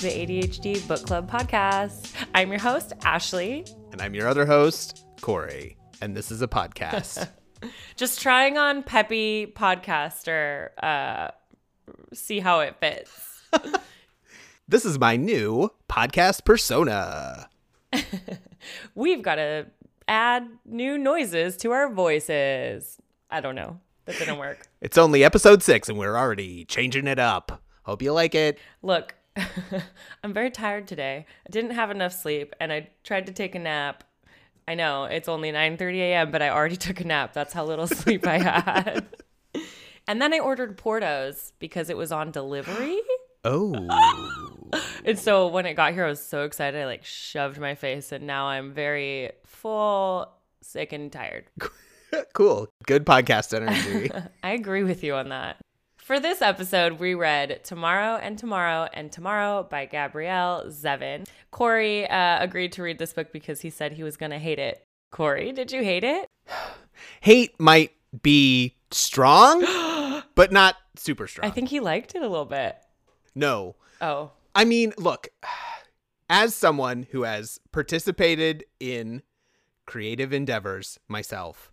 to the ADHD Book Club podcast. I'm your host, Ashley. And I'm your other host, Korey. And this is a podcast. Just trying on peppy podcaster, uh, see how it fits. this is my new podcast persona. We've got to add new noises to our voices. I don't know. That didn't work. It's only episode six, and we're already changing it up. Hope you like it. Look, I'm very tired today. I didn't have enough sleep, and I tried to take a nap. I know it's only 9:30 a.m., but I already took a nap. That's how little sleep I had. and then I ordered Portos because it was on delivery. Oh. and so when it got here, I was so excited. I like shoved my face, and now I'm very full, sick, and tired. cool. Good podcast energy. I agree with you on that. For this episode, we read Tomorrow and Tomorrow and Tomorrow by Gabrielle Zevin. Korey uh, agreed to read this book because he said he was going to hate it. Korey, did you hate it? hate might be strong, but not super strong. I think he liked it a little bit. No. Oh. I mean, look, as someone who has participated in creative endeavors myself,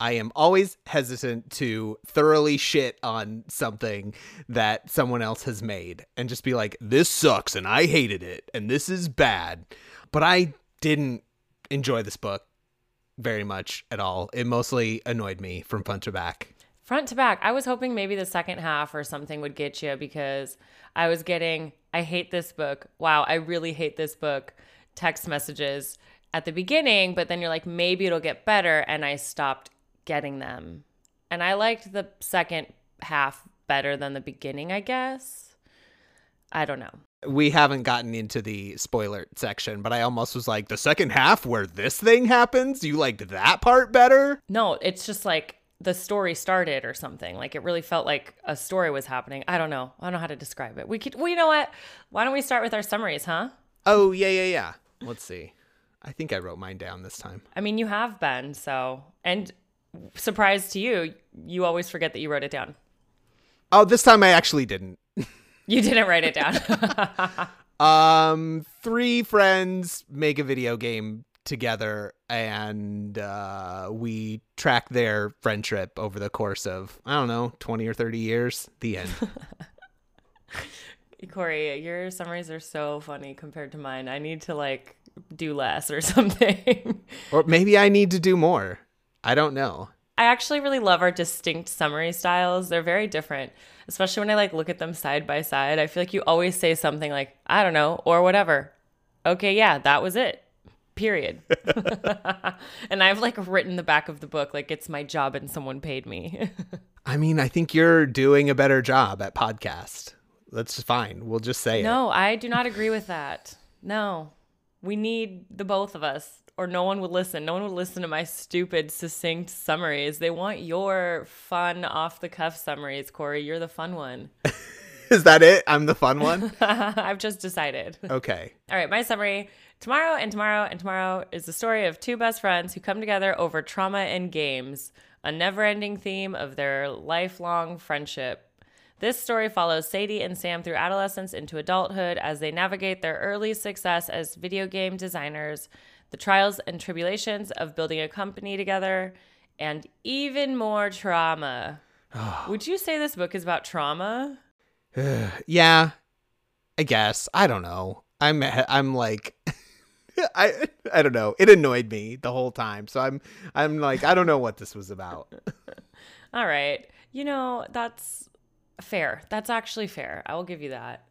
I am always hesitant to thoroughly shit on something that someone else has made and just be like, this sucks and I hated it and this is bad. But I didn't enjoy this book very much at all. It mostly annoyed me from front to back. Front to back. I was hoping maybe the second half or something would get you because I was getting, I hate this book. Wow, I really hate this book. Text messages at the beginning, but then you're like, maybe it'll get better. And I stopped getting them. And I liked the second half better than the beginning, I guess. I don't know. We haven't gotten into the spoiler section, but I almost was like, the second half where this thing happens, you liked that part better? No, it's just like the story started or something. Like it really felt like a story was happening. I don't know. I don't know how to describe it. We could, we know what? Why don't we start with our summaries, huh? Oh, yeah, yeah, yeah. Let's see. I think I wrote mine down this time. I mean, you have been, so. And surprise to you, you always forget that you wrote it down. Oh, this time I actually didn't. you didn't write it down. um, three friends make a video game together and uh, we track their friendship over the course of I don't know, 20 or 30 years. The end. Korey, your summaries are so funny compared to mine. I need to like do less or something. or maybe I need to do more. I don't know. I actually really love our distinct summary styles. They're very different, especially when I like look at them side by side. I feel like you always say something like, I don't know, or whatever. Okay, yeah, that was it. Period. and I've like written the back of the book like it's my job and someone paid me. I mean, I think you're doing a better job at podcast. That's fine. We'll just say no, it. No, I do not agree with that. No. We need the both of us or no one would listen. No one would listen to my stupid, succinct summaries. They want your fun, off the cuff summaries, Korey. You're the fun one. Is that it? I'm the fun one? I've just decided. Okay. All right, my summary. Tomorrow and tomorrow and tomorrow is the story of two best friends who come together over trauma and games, a never ending theme of their lifelong friendship. This story follows Sadie and Sam through adolescence into adulthood as they navigate their early success as video game designers the trials and tribulations of building a company together, and even more trauma. Would you say this book is about trauma? yeah, I guess. I don't know. I'm I'm like I I don't know. It annoyed me the whole time. So I'm I'm like I don't know what this was about. All right. You know, that's fair. That's actually fair. I will give you that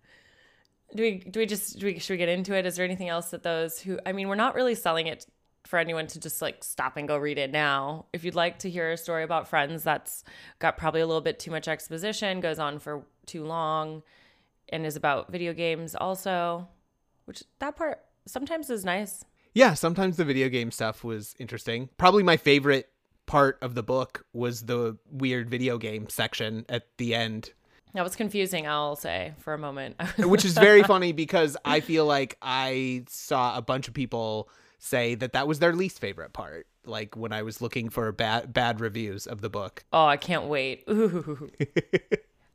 do we do we just do we should we get into it? Is there anything else that those who I mean, we're not really selling it for anyone to just like stop and go read it now. If you'd like to hear a story about friends that's got probably a little bit too much exposition, goes on for too long, and is about video games also, which that part sometimes is nice. Yeah, sometimes the video game stuff was interesting. Probably my favorite part of the book was the weird video game section at the end that was confusing, I'll say, for a moment. Which is very funny because I feel like I saw a bunch of people say that that was their least favorite part. Like when I was looking for bad bad reviews of the book. Oh, I can't wait.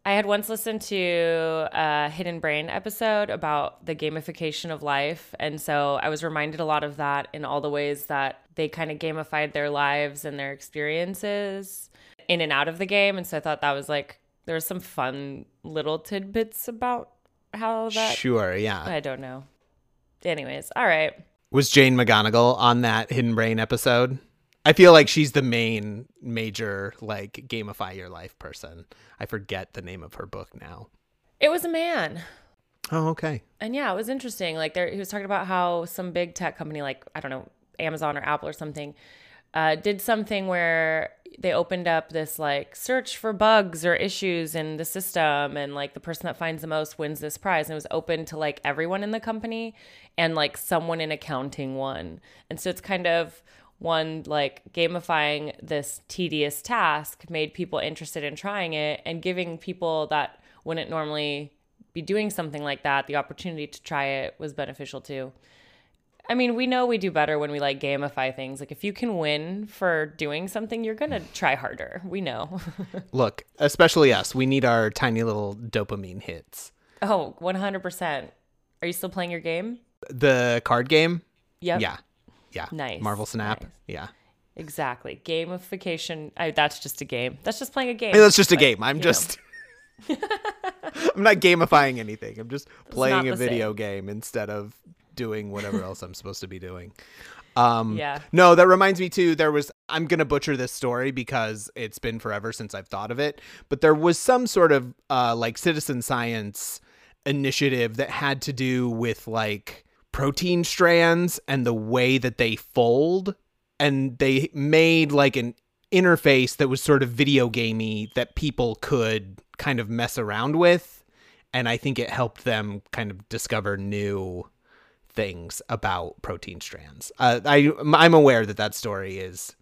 I had once listened to a Hidden Brain episode about the gamification of life. And so I was reminded a lot of that in all the ways that they kind of gamified their lives and their experiences in and out of the game. And so I thought that was like, there was some fun little tidbits about how that. Sure, yeah. I don't know. Anyways, all right. Was Jane McGonigal on that Hidden Brain episode? I feel like she's the main major like gamify your life person. I forget the name of her book now. It was a man. Oh, okay. And yeah, it was interesting. Like there, he was talking about how some big tech company, like I don't know, Amazon or Apple or something, uh, did something where they opened up this like search for bugs or issues in the system, and like the person that finds the most wins this prize. And it was open to like everyone in the company, and like someone in accounting won. And so it's kind of one like gamifying this tedious task made people interested in trying it and giving people that wouldn't normally be doing something like that the opportunity to try it was beneficial too i mean we know we do better when we like gamify things like if you can win for doing something you're gonna try harder we know Look, especially us, we need our tiny little dopamine hits. oh 100% are you still playing your game The card game? yep Yeah. Yeah. Nice, Marvel Snap? nice. Yeah. exactly gamification I, that's just a game that's just playing a game Hey, that's just a game. I'm just I'm not gamifying anything. I'm just playing a video same. game instead of doing whatever else I'm supposed to be doing. Um Yeah. No, that reminds me too. There was I'm gonna butcher this story because it's been forever since I've thought of it. But there was some sort of uh, like citizen science initiative that had to do with like protein strands and the way that they fold, and they made like an interface that was sort of video gamey that people could kind of mess around with. And I think it helped them kind of discover new things about protein strands. Uh, I I'm aware that that story is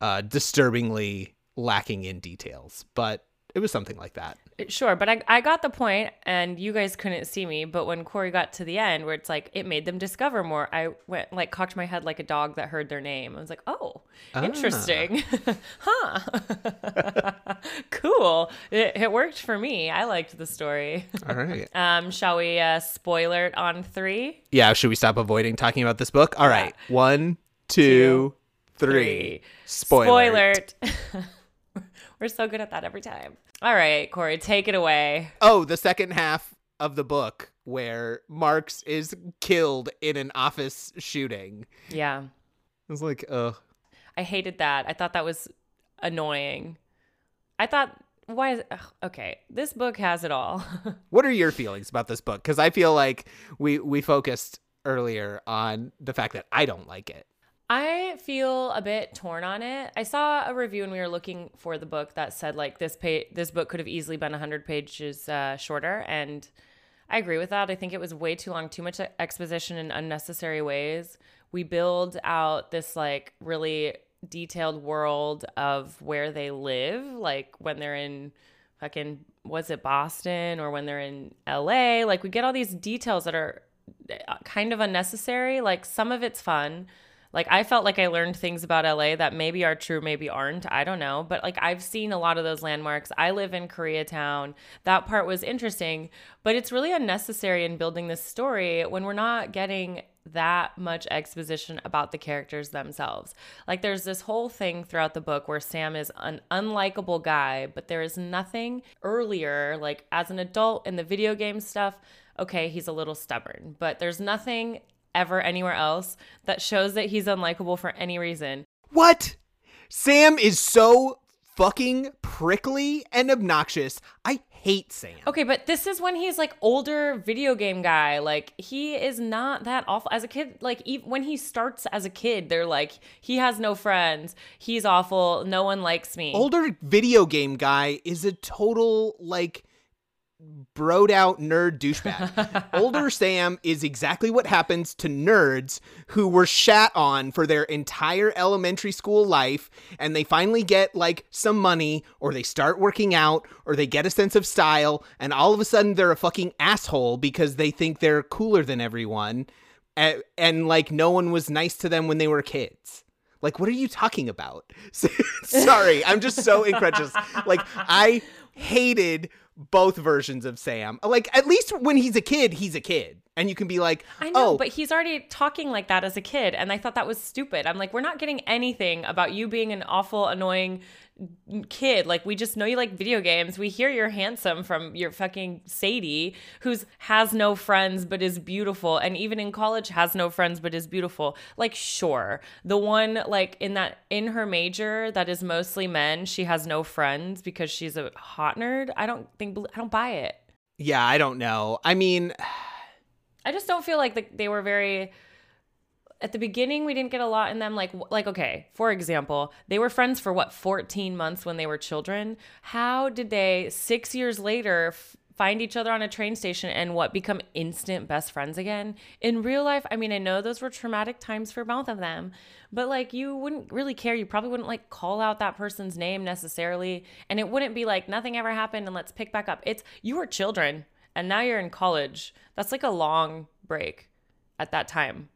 uh, disturbingly lacking in details, but it was something like that. Sure, but I, I got the point, and you guys couldn't see me. But when Korey got to the end, where it's like it made them discover more, I went like cocked my head like a dog that heard their name. I was like, oh, interesting, huh? cool. It, it worked for me. I liked the story. All right. Um, shall we uh, spoiler it on three? yeah. Should we stop avoiding talking about this book? All right. One, two, three. Spoiler. Spoilered. We're so good at that every time. All right, Korey, take it away. Oh, the second half of the book where Marx is killed in an office shooting. Yeah. I was like, ugh. I hated that. I thought that was annoying. I thought, why is ugh, okay? This book has it all. What are your feelings about this book? Because I feel like we we focused earlier on the fact that I don't like it. I feel a bit torn on it. I saw a review when we were looking for the book that said like this page, this book could have easily been 100 pages uh, shorter, and I agree with that. I think it was way too long, too much exposition in unnecessary ways. We build out this like really detailed world of where they live, like when they're in fucking was it Boston or when they're in LA. Like we get all these details that are uh, kind of unnecessary. Like some of it's fun. Like I felt like I learned things about LA that maybe are true, maybe aren't. I don't know. But like I've seen a lot of those landmarks. I live in Koreatown. That part was interesting, but it's really unnecessary in building this story when we're not getting that much exposition about the characters themselves. Like there's this whole thing throughout the book where Sam is an unlikable guy, but there is nothing earlier like as an adult in the video game stuff, okay, he's a little stubborn, but there's nothing ever anywhere else that shows that he's unlikable for any reason. What? Sam is so fucking prickly and obnoxious. I hate Sam. Okay, but this is when he's like older video game guy. Like he is not that awful as a kid. Like ev when he starts as a kid, they're like he has no friends. He's awful. No one likes me. Older video game guy is a total like broed out nerd douchebag. Older Sam is exactly what happens to nerds who were shat on for their entire elementary school life and they finally get like some money or they start working out or they get a sense of style and all of a sudden they're a fucking asshole because they think they're cooler than everyone and, and like no one was nice to them when they were kids. Like, what are you talking about? Sorry, I'm just so incredulous. Like, I hated both versions of Sam. Like, at least when he's a kid, he's a kid. And you can be like, I know, oh, but he's already talking like that as a kid. And I thought that was stupid. I'm like, we're not getting anything about you being an awful, annoying kid. Like, we just know you like video games. We hear you're handsome from your fucking Sadie, who's has no friends but is beautiful. And even in college, has no friends but is beautiful. Like, sure. The one, like, in that, in her major that is mostly men, she has no friends because she's a hot nerd. I don't think, I don't buy it. yeah, I don't know. I mean, I just don't feel like the, they were very. At the beginning, we didn't get a lot in them. Like, like okay, for example, they were friends for what, 14 months when they were children. How did they, six years later, f- find each other on a train station and what, become instant best friends again? In real life, I mean, I know those were traumatic times for both of them, but like, you wouldn't really care. You probably wouldn't like call out that person's name necessarily. And it wouldn't be like, nothing ever happened and let's pick back up. It's, you were children and now you're in college. That's like a long break at that time.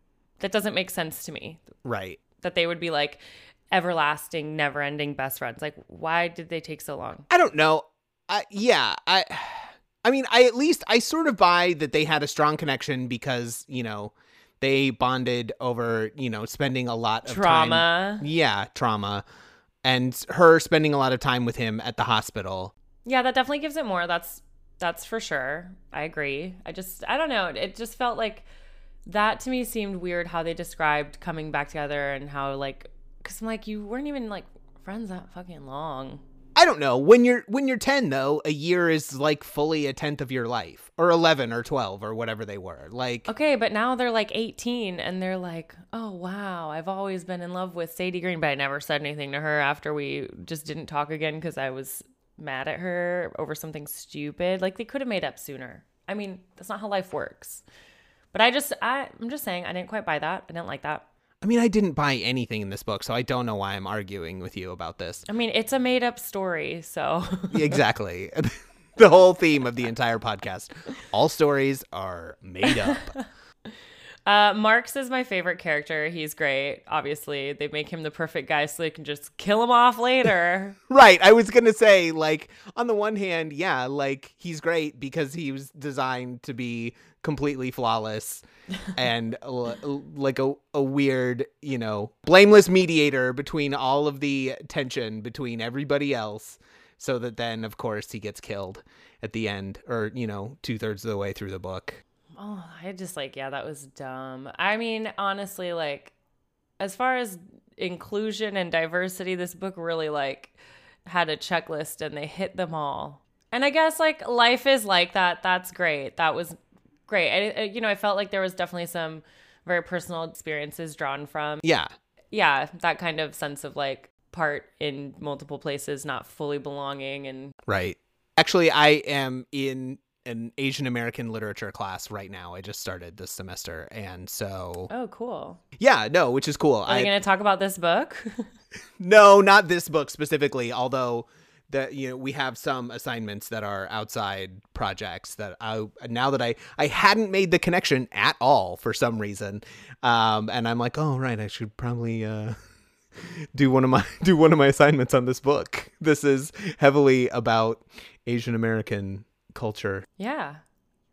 That doesn't make sense to me right. that they would be like everlasting, never ending best friends. Like, why did they take so long? I don't know. I yeah, I I mean, I at least I sort of buy that they had a strong connection because, you know, they bonded over, you know, spending a lot of time- Trauma. Yeah, trauma. And her spending a lot of time with him at the hospital. Yeah, that definitely gives it more. That's that's for sure. I agree. I just I don't know. It just felt like that to me seemed weird how they described coming back together and how like cuz I'm like you weren't even like friends that fucking long. I don't know. When you're when you're 10 though, a year is like fully a tenth of your life or 11 or 12 or whatever they were. Like Okay, but now they're like 18 and they're like, oh, wow, I've always been in love with Sadie Green, but I never said anything to her after we just didn't talk again because I was mad at her over something stupid. Like they could have made up sooner. I mean, that's not how life works. But I just, I, I'm just saying, I didn't quite buy that. I didn't like that. I mean, I didn't buy anything in this book, so I don't know why I'm arguing with you about this. I mean, it's a made up story, so. exactly. the whole theme of the entire podcast. All stories are made up. Uh, Marx is my favorite character. He's great. Obviously, they make him the perfect guy so they can just kill him off later. right. I was going to say, like, on the one hand, yeah, like, he's great because he was designed to be completely flawless and l- like a, a weird, you know, blameless mediator between all of the tension between everybody else. So that then, of course, he gets killed at the end or, you know, two thirds of the way through the book. Oh, I just like, yeah, that was dumb. I mean, honestly, like, as far as inclusion and diversity, this book really like had a checklist and they hit them all. And I guess like life is like that. That's great. That was great. I, I- uh, you know, I felt like there was definitely some very personal experiences drawn from. Yeah. Yeah, that kind of sense of like part in multiple places, not fully belonging and Right. Actually, I am in an Asian American literature class right now. I just started this semester. And so, oh, cool. yeah, no, which is cool. Are they going to talk about this book? no, not this book specifically, although that you know we have some assignments that are outside projects that I now that I I hadn't made the connection at all for some reason um and I'm like oh right I should probably uh do one of my do one of my assignments on this book this is heavily about Asian American culture Yeah.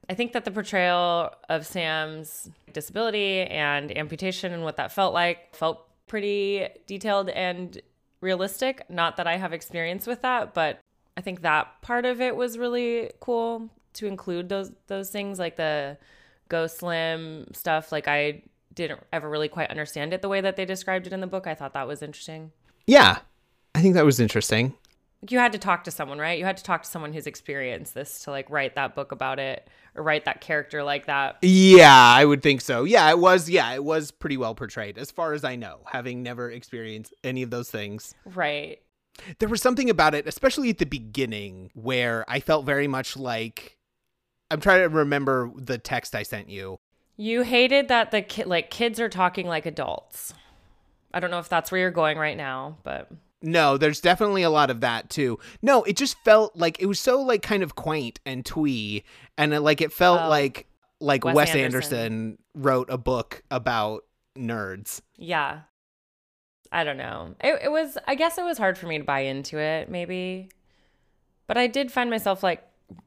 I think that the portrayal of Sam's disability and amputation and what that felt like felt pretty detailed and realistic. Not that I have experience with that, but I think that part of it was really cool to include those those things like the Go Slim stuff. Like I didn't ever really quite understand it the way that they described it in the book. I thought that was interesting. yeah I think that was interesting you had to talk to someone, right? You had to talk to someone who's experienced this to like write that book about it or write that character like that. Yeah, I would think so. Yeah, it was. Yeah, it was pretty well portrayed, as far as I know, having never experienced any of those things. Right. There was something about it, especially at the beginning, where I felt very much like I'm trying to remember the text I sent you. You hated that the kid like kids are talking like adults. I don't know if that's where you're going right now, but No, there's definitely a lot of that too. No, it just felt like it was so like kind of quaint and twee, and it, like it felt Oh. like like Wes Wes, Anderson. Anderson wrote a book about nerds. yeah. I don't know. It, it was, I guess it was hard for me to buy into it, maybe. But I did find myself like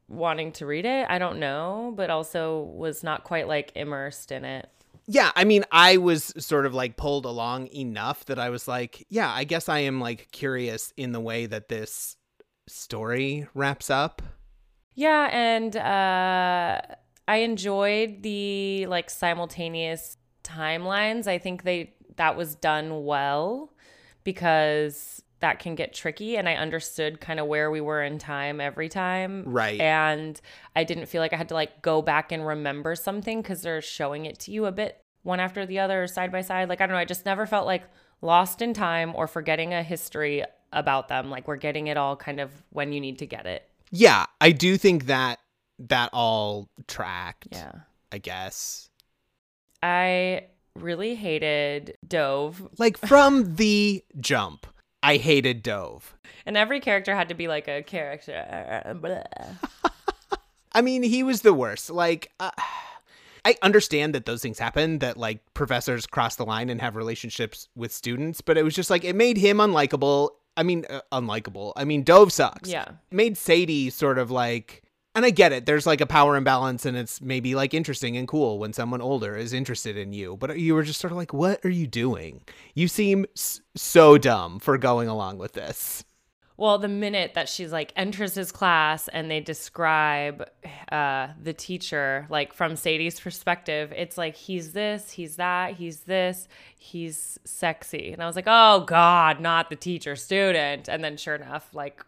wanting to read it. I don't know, but also was not quite like immersed in it. Yeah, I mean, I was sort of like pulled along enough that I was like, yeah, I guess I am like curious in the way that this story wraps up. Yeah, and uh I enjoyed the like simultaneous timelines. I think they that was done well because that can get tricky and I understood kind of where we were in time every time. Right. And I didn't feel like I had to like go back and remember something cuz they're showing it to you a bit one after the other side by side. Like I don't know, I just never felt like lost in time or forgetting a history about them. Like we're getting it all kind of when you need to get it. Yeah, I do think that that all tracked. Yeah. I guess. I really hated Dov. Like from the jump, I hated Dov. And every character had to be like a character. I mean, he was the worst. Like, uh, I understand that those things happen, that like professors cross the line and have relationships with students, but it was just like it made him unlikable. I mean, uh, unlikable. I mean, Dov sucks. Yeah. It made Sadie sort of like, and I get it. There's like a power imbalance, and it's maybe like interesting and cool when someone older is interested in you. But you were just sort of like, what are you doing? You seem s- so dumb for going along with this. Well, the minute that she's like enters his class and they describe uh, the teacher, like from Sadie's perspective, it's like he's this, he's that, he's this, he's sexy. And I was like, oh God, not the teacher student. And then sure enough, like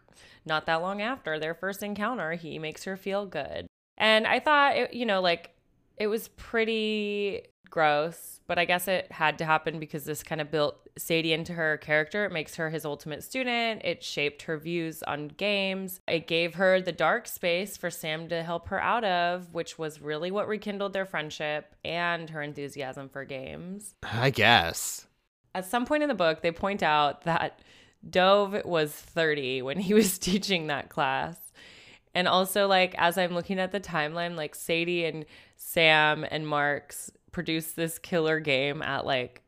not that long after their first encounter, he makes her feel good. And I thought, it, you know, like it was pretty gross, but I guess it had to happen because this kind of built Sadie into her character. It makes her his ultimate student. It shaped her views on games. It gave her the dark space for Sam to help her out of, which was really what rekindled their friendship and her enthusiasm for games. I guess. At some point in the book, they point out that Dov was 30 when he was teaching that class. And also, like, as I'm looking at the timeline, like Sadie and Sam and Marx produced this killer game at like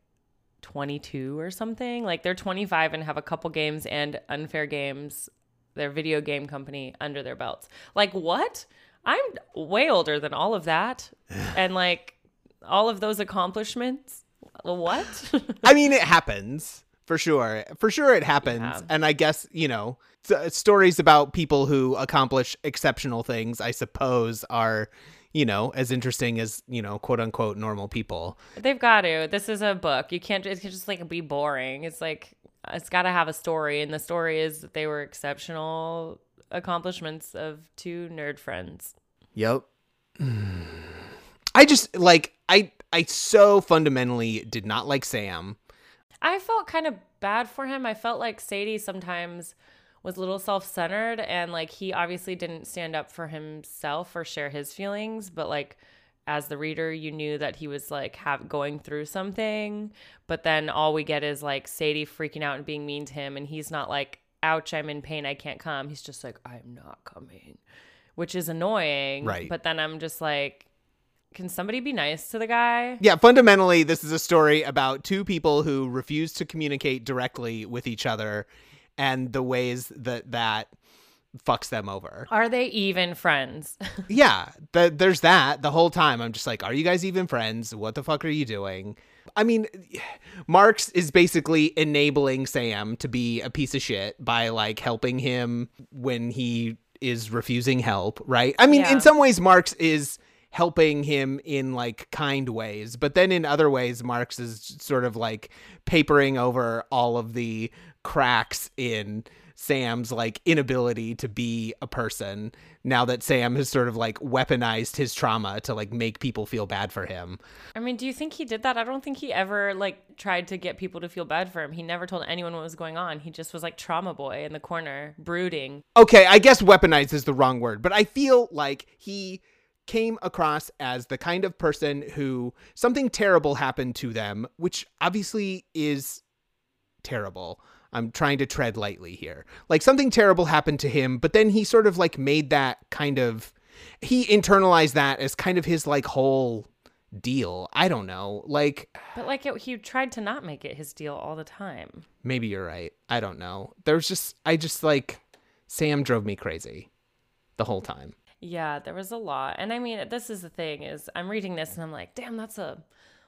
22 or something. Like, they're 25 and have a couple games and unfair games, their video game company, under their belts. Like, what? I'm way older than all of that. and like, all of those accomplishments. What? I mean, it happens for sure. For sure, it happens. Yeah. And I guess, you know, th- stories about people who accomplish exceptional things, I suppose, are, you know, as interesting as, you know, quote unquote normal people. They've got to. This is a book. You can't. It can just like be boring. It's like it's got to have a story, and the story is that they were exceptional accomplishments of two nerd friends. Yep. I just like I I so fundamentally did not like Sam. I felt kind of bad for him. I felt like Sadie sometimes was a little self-centered and like he obviously didn't stand up for himself or share his feelings, but like as the reader, you knew that he was like have going through something, but then all we get is like Sadie freaking out and being mean to him and he's not like ouch, I'm in pain, I can't come. He's just like I'm not coming, which is annoying. Right. But then I'm just like can somebody be nice to the guy? Yeah, fundamentally, this is a story about two people who refuse to communicate directly with each other and the ways that that fucks them over. Are they even friends? yeah, th- there's that the whole time. I'm just like, are you guys even friends? What the fuck are you doing? I mean, Marx is basically enabling Sam to be a piece of shit by like helping him when he is refusing help, right? I mean, Yeah. in some ways, Marx is helping him in like kind ways, but then in other ways, Marx is sort of like papering over all of the cracks in Sam's like inability to be a person now that Sam has sort of like weaponized his trauma to like make people feel bad for him. I mean, do you think he did that? I don't think he ever like tried to get people to feel bad for him. He never told anyone what was going on. He just was like trauma boy in the corner, brooding. Okay, I guess weaponized is the wrong word, but I feel like he came across as the kind of person who something terrible happened to them, which obviously is terrible. I'm trying to tread lightly here. Like something terrible happened to him, but then he sort of like made that kind of he internalized that as kind of his like whole deal. I don't know. Like But like it, he tried to not make it his deal all the time. maybe you're right. I don't know. There's just I just like Sam drove me crazy the whole time. Yeah, there was a lot. And I mean, this is the thing is I'm reading this and I'm like, damn, that's a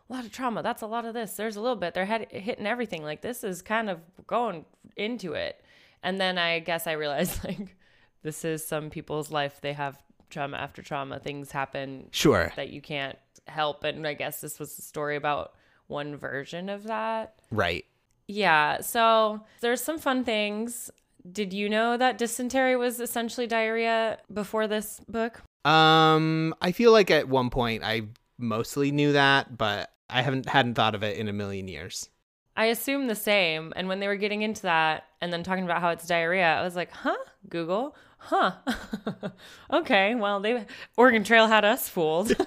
lot of trauma. That's a lot of this. There's a little bit. They're head- hitting everything. Like this is kind of going into it. And then I guess I realized like this is some people's life. They have trauma after trauma. Things happen Sure. that you can't help. And I guess this was a story about one version of that. Right. Yeah. So there's some fun things. Did you know that dysentery was essentially diarrhea before this book? Um I feel like at one point I mostly knew that, but I haven't hadn't thought of it in a million years. I assume the same. And when they were getting into that and then talking about how it's diarrhea, I was like, huh? Google? Huh. okay. Well, they Oregon Trail had us fooled.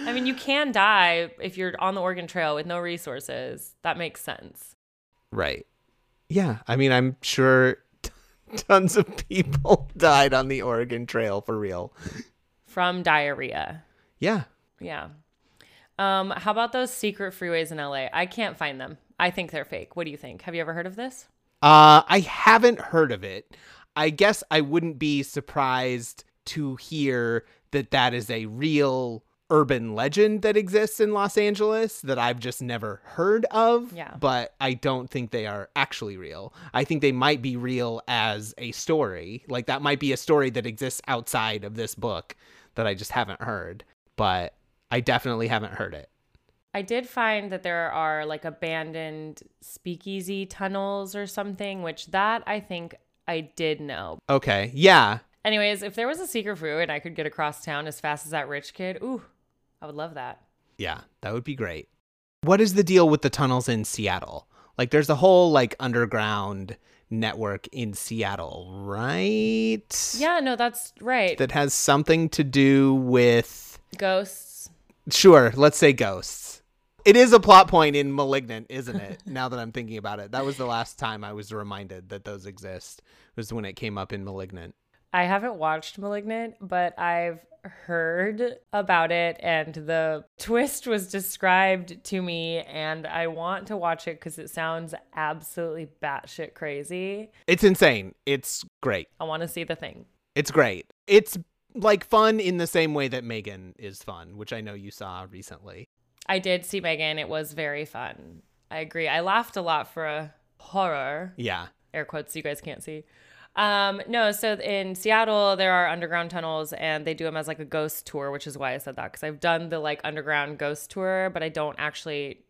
I mean, you can die if you're on the Oregon Trail with no resources. That makes sense. Right. Yeah. I mean, I'm sure tons of people died on the Oregon Trail for real. From diarrhea. Yeah. Yeah. Um, how about those secret freeways in LA? I can't find them. I think they're fake. What do you think? Have you ever heard of this? Uh, I haven't heard of it. I guess I wouldn't be surprised to hear that that is a real urban legend that exists in Los Angeles that I've just never heard of. Yeah. But I don't think they are actually real. I think they might be real as a story. Like that might be a story that exists outside of this book that I just haven't heard. But I definitely haven't heard it. I did find that there are like abandoned speakeasy tunnels or something, which that I think I did know. Okay. Yeah. Anyways, if there was a secret freeway and I could get across town as fast as that rich kid, ooh, I would love that. Yeah, that would be great. What is the deal with the tunnels in Seattle? Like there's a whole like underground network in Seattle, right? Yeah, no, that's right. That has something to do with Ghosts. sure, let's say ghosts. It is a plot point in Malignant, isn't it? now that I'm thinking about it. That was the last time I was reminded that those exist. Was when it came up in Malignant. I haven't watched Malignant, but I've heard about it and the twist was described to me and I want to watch it because it sounds absolutely batshit crazy. It's insane. It's great. I want to see the thing. It's great. It's like fun in the same way that Megan is fun, which I know you saw recently. I did see Megan. It was very fun. I agree. I laughed a lot for a horror, Yeah. air quotes you guys can't see. Um, no, so in Seattle there are underground tunnels and they do them as like a ghost tour, which is why I said that because I've done the like underground ghost tour, but I don't actually.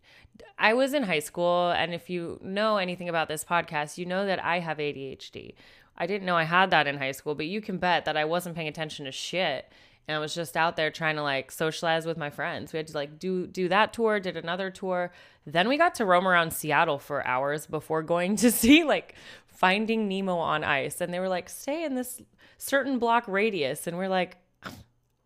I was in high school, and if you know anything about this podcast, you know that I have ADHD. I didn't know I had that in high school, but you can bet that I wasn't paying attention to shit. And I was just out there trying to like socialize with my friends. We had to like do do that tour, did another tour. Then we got to roam around Seattle for hours before going to see like Finding Nemo on ice. And they were like, stay in this certain block radius. And we're like,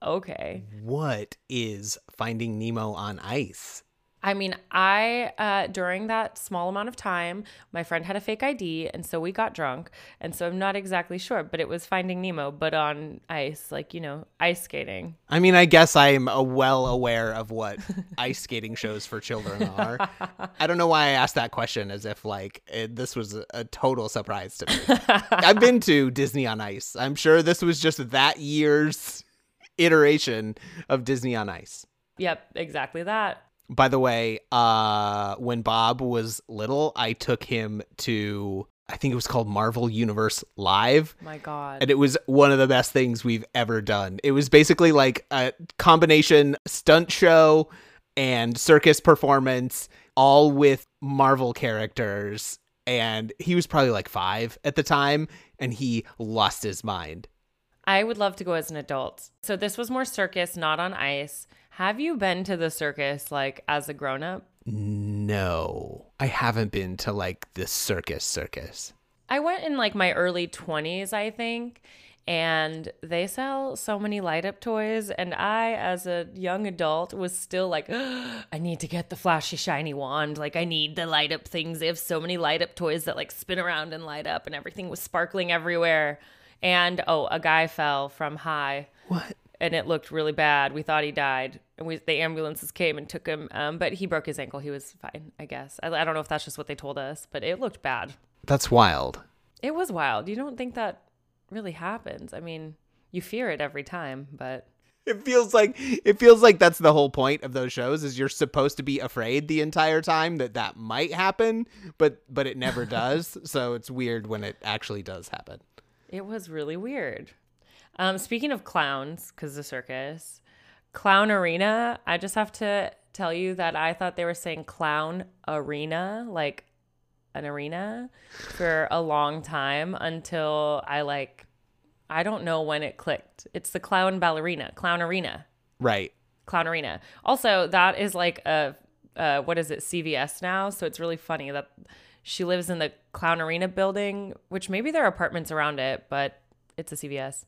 okay. What is Finding Nemo on ice? I mean, I, uh, during that small amount of time, my friend had a fake ID. And so we got drunk. And so I'm not exactly sure, but it was Finding Nemo, but on ice, like, you know, ice skating. I mean, I guess I'm well aware of what ice skating shows for children are. I don't know why I asked that question as if like it, this was a total surprise to me. I've been to Disney on Ice. I'm sure this was just that year's iteration of Disney on Ice. Yep, exactly that. By the way, uh, when Bob was little, I took him to I think it was called Marvel Universe Live. My God. And it was one of the best things we've ever done. It was basically like a combination stunt show and circus performance, all with Marvel characters. And he was probably like five at the time, and he lost his mind. I would love to go as an adult. So this was more circus, not on ice. Have you been to the circus like as a grown up? No, I haven't been to like the circus circus. I went in like my early 20s, I think, and they sell so many light up toys. And I, as a young adult, was still like, I need to get the flashy, shiny wand. Like, I need the light up things. They have so many light up toys that like spin around and light up, and everything was sparkling everywhere. And oh, a guy fell from high. What? And it looked really bad. We thought he died, and we the ambulances came and took him. Um, but he broke his ankle. He was fine, I guess. I, I don't know if that's just what they told us, but it looked bad. That's wild. It was wild. You don't think that really happens? I mean, you fear it every time, but It feels like it feels like that's the whole point of those shows is you're supposed to be afraid the entire time that that might happen, but but it never does. so it's weird when it actually does happen. it was really weird. Um, speaking of clowns, because the circus, Clown Arena, I just have to tell you that I thought they were saying Clown Arena, like an arena, for a long time until I like, I don't know when it clicked. It's the Clown Ballerina, Clown Arena. Right. Clown Arena. Also, that is like a uh, what is it? CVS now. So it's really funny that she lives in the Clown Arena building, which maybe there are apartments around it, but it's a CVS.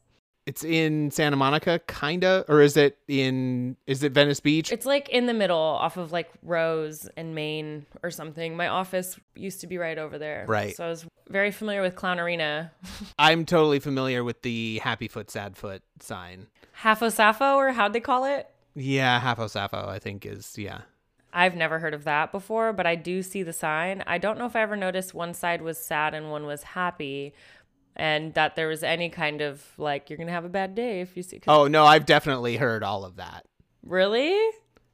It's in Santa Monica, kinda, or is it in? Is it Venice Beach? It's like in the middle, off of like Rose and Main or something. My office used to be right over there. Right. So I was very familiar with Clown Arena. I'm totally familiar with the Happy Foot Sad Foot sign. Halfo Sappho, or how'd they call it? Yeah, Halfo Sappho, I think is yeah. I've never heard of that before, but I do see the sign. I don't know if I ever noticed one side was sad and one was happy, and that there was any kind of like you're gonna have a bad day if you see. Oh no, I've definitely heard all of that. Really?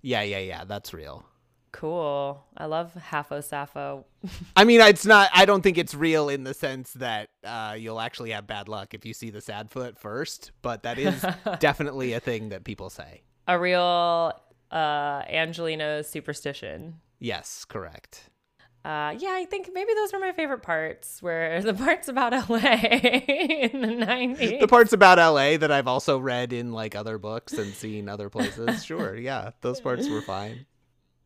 Yeah, yeah, yeah. That's real. Cool. I love Halfo Sappho. I mean, it's not. I don't think it's real in the sense that uh, you'll actually have bad luck if you see the sad foot first. But that is definitely a thing that people say. A real uh, Angeleno superstition. Yes, correct. Uh, yeah, I think maybe those were my favorite parts. Where the parts about LA in the nineties. The parts about LA that I've also read in like other books and seen other places. Sure, yeah, those parts were fine.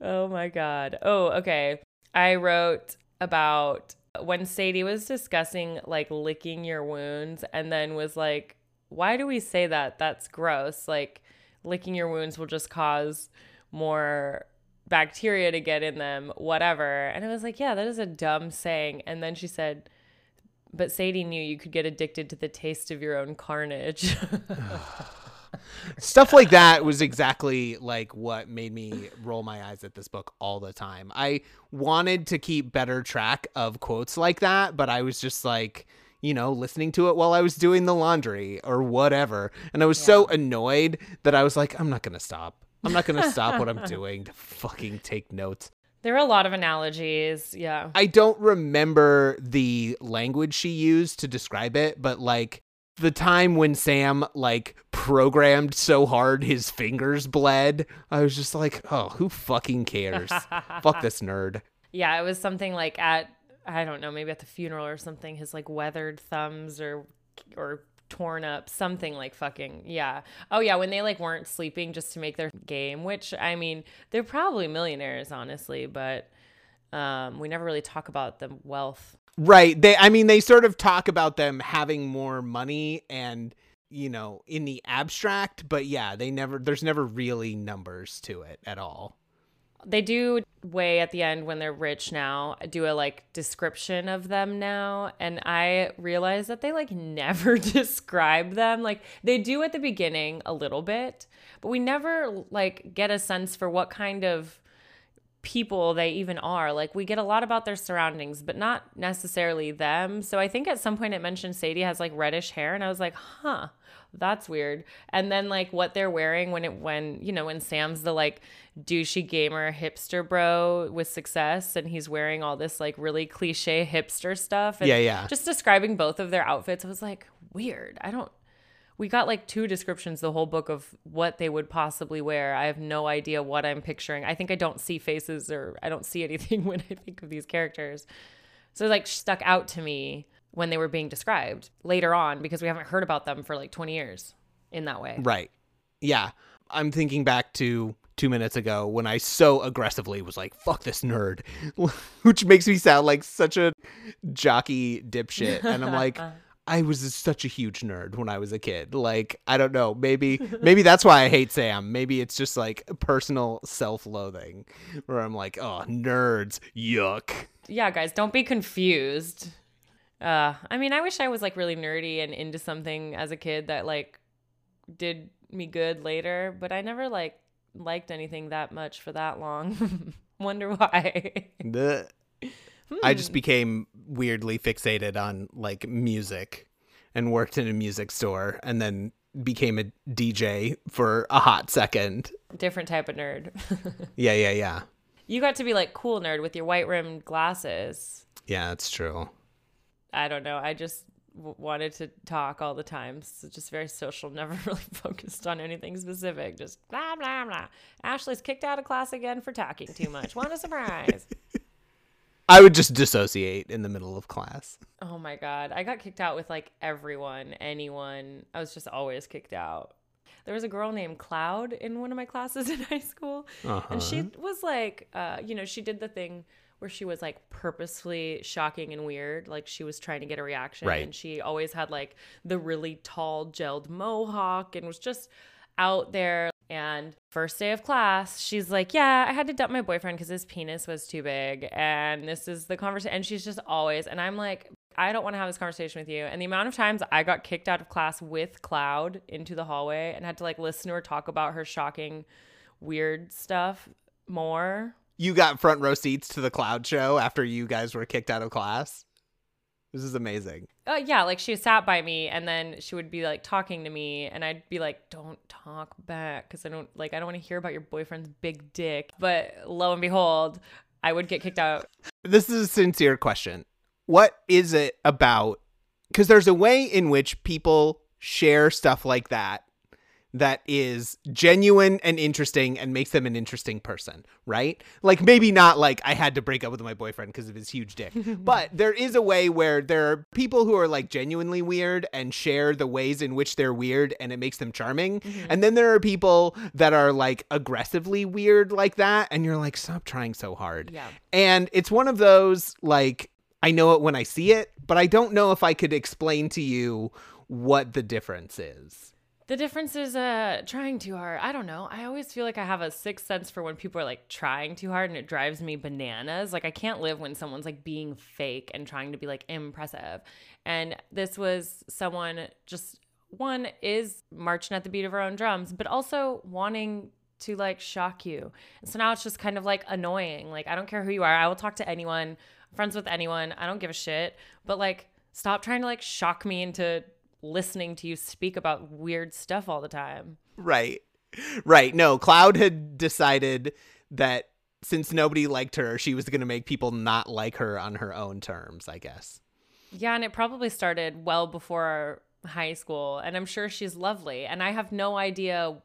Oh my God. Oh, okay. I wrote about when Sadie was discussing like licking your wounds and then was like, why do we say that? That's gross. Like, licking your wounds will just cause more bacteria to get in them, whatever. And I was like, yeah, that is a dumb saying. And then she said, but Sadie knew you could get addicted to the taste of your own carnage. Stuff like that was exactly like what made me roll my eyes at this book all the time. I wanted to keep better track of quotes like that, but I was just like, you know, listening to it while I was doing the laundry or whatever. And I was so annoyed that I was like, I'm not going to stop. I'm not going to stop what I'm doing to fucking take notes. there are a lot of analogies. Yeah. I don't remember the language she used to describe it, but like the time when Sam like programmed so hard his fingers bled, I was just like, oh, who fucking cares? Fuck this nerd. Yeah, it was something like at I don't know, maybe at the funeral or something. His like weathered thumbs or or torn up something like fucking yeah. Oh yeah, when they like weren't sleeping just to make their game, which I mean they're probably millionaires honestly, but um, we never really talk about the wealth. Right. They I mean they sort of talk about them having more money and you know, in the abstract, but yeah, they never there's never really numbers to it at all. They do way at the end when they're rich now, do a like description of them now. And I realize that they like never describe them. Like they do at the beginning a little bit, but we never like get a sense for what kind of people they even are. Like we get a lot about their surroundings, but not necessarily them. So I think at some point it mentioned Sadie has like reddish hair and I was like, "Huh, that's weird." And then like what they're wearing when it when, you know, when Sam's the like douchey gamer hipster bro with success and he's wearing all this like really cliche hipster stuff and Yeah, yeah. just describing both of their outfits I was like, "Weird." I don't we got like two descriptions the whole book of what they would possibly wear. I have no idea what I'm picturing. I think I don't see faces or I don't see anything when I think of these characters. So it like stuck out to me when they were being described later on because we haven't heard about them for like 20 years in that way. Right. Yeah. I'm thinking back to two minutes ago when I so aggressively was like, fuck this nerd, which makes me sound like such a jockey dipshit. And I'm like, I was such a huge nerd when I was a kid. Like, I don't know. Maybe, maybe that's why I hate Sam. Maybe it's just like personal self loathing where I'm like, oh, nerds, yuck. Yeah, guys, don't be confused. Uh, I mean, I wish I was like really nerdy and into something as a kid that like did me good later, but I never like liked anything that much for that long. Wonder why. The- I Hmm. just became weirdly fixated on like music and worked in a music store and then became a DJ for a hot second. Different type of nerd. Yeah, yeah, yeah. you got to be like cool nerd with your white rimmed glasses. Yeah, that's true. I don't know. I just w- wanted to talk all the time. So just very social, never really focused on anything specific. Just blah, blah, blah. Ashley's kicked out of class again for talking too much. What a surprise. I would just dissociate in the middle of class. oh my God. I got kicked out with like everyone, anyone. I was just always kicked out. There was a girl named Cloud in one of my classes in high school. And she Uh-huh. was like, uh, you know, she did the thing where she was like purposefully shocking and weird. Like she was trying to get a reaction. Right. And she always had like the really tall gelled mohawk and was just out there. And first day of class, she's like, Yeah, I had to dump my boyfriend because his penis was too big. And this is the conversation. And she's just always, and I'm like, I don't want to have this conversation with you. And the amount of times I got kicked out of class with Cloud into the hallway and had to like listen to her talk about her shocking, weird stuff more. You got front row seats to the cloud show after you guys were kicked out of class. This is amazing. Uh, yeah, like she sat by me and then she would be like talking to me and I'd be like, don't talk back because I don't like, I don't want to hear about your boyfriend's big dick. But lo and behold, I would get kicked out. This is a sincere question. What is it about? Because there's a way in which people share stuff like that that is genuine and interesting and makes them an interesting person, right? Like maybe not like I had to break up with my boyfriend because of his huge dick, but there is a way where there are people who are like genuinely weird and share the ways in which they're weird and it makes them charming. Mm-hmm. And then there are people that are like aggressively weird like that and you're like stop trying so hard. Yeah. And it's one of those like I know it when I see it, but I don't know if I could explain to you what the difference is. The difference is uh trying too hard. I don't know. I always feel like I have a sixth sense for when people are like trying too hard and it drives me bananas. Like I can't live when someone's like being fake and trying to be like impressive. And this was someone just one is marching at the beat of her own drums, but also wanting to like shock you. And so now it's just kind of like annoying. Like I don't care who you are. I will talk to anyone, I'm friends with anyone. I don't give a shit. But like stop trying to like shock me into listening to you speak about weird stuff all the time. Right. Right. No, Cloud had decided that since nobody liked her, she was going to make people not like her on her own terms, I guess. Yeah, and it probably started well before high school, and I'm sure she's lovely, and I have no idea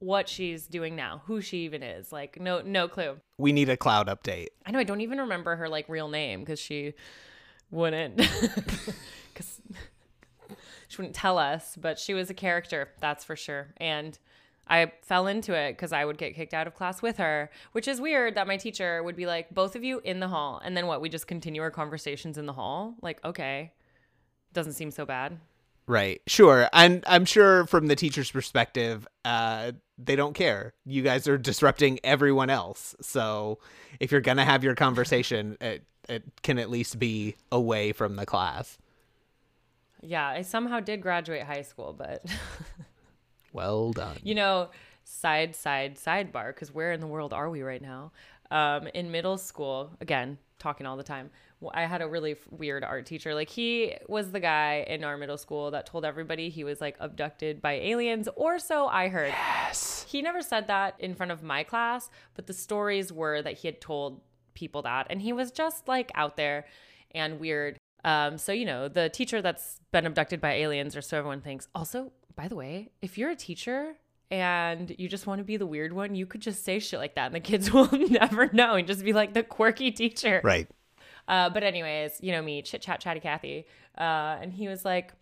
what she's doing now, who she even is. Like no no clue. We need a Cloud update. I know I don't even remember her like real name cuz she wouldn't cuz she wouldn't tell us, but she was a character, that's for sure. And I fell into it because I would get kicked out of class with her, which is weird that my teacher would be like, both of you in the hall. And then what? We just continue our conversations in the hall? Like, okay. Doesn't seem so bad. Right. Sure. And I'm sure from the teacher's perspective, uh, they don't care. You guys are disrupting everyone else. So if you're going to have your conversation, it, it can at least be away from the class. Yeah, I somehow did graduate high school, but Well done. you know, side, side, sidebar, because where in the world are we right now? Um, in middle school, again, talking all the time, I had a really f- weird art teacher. Like, he was the guy in our middle school that told everybody he was like abducted by aliens, or so I heard. Yes. He never said that in front of my class, but the stories were that he had told people that. And he was just like out there and weird. Um, so, you know, the teacher that's been abducted by aliens, or so everyone thinks. Also, by the way, if you're a teacher and you just want to be the weird one, you could just say shit like that and the kids will never know and just be like the quirky teacher. Right. Uh, but anyways, you know me, chit chat, chatty Cathy. Uh, and he was like,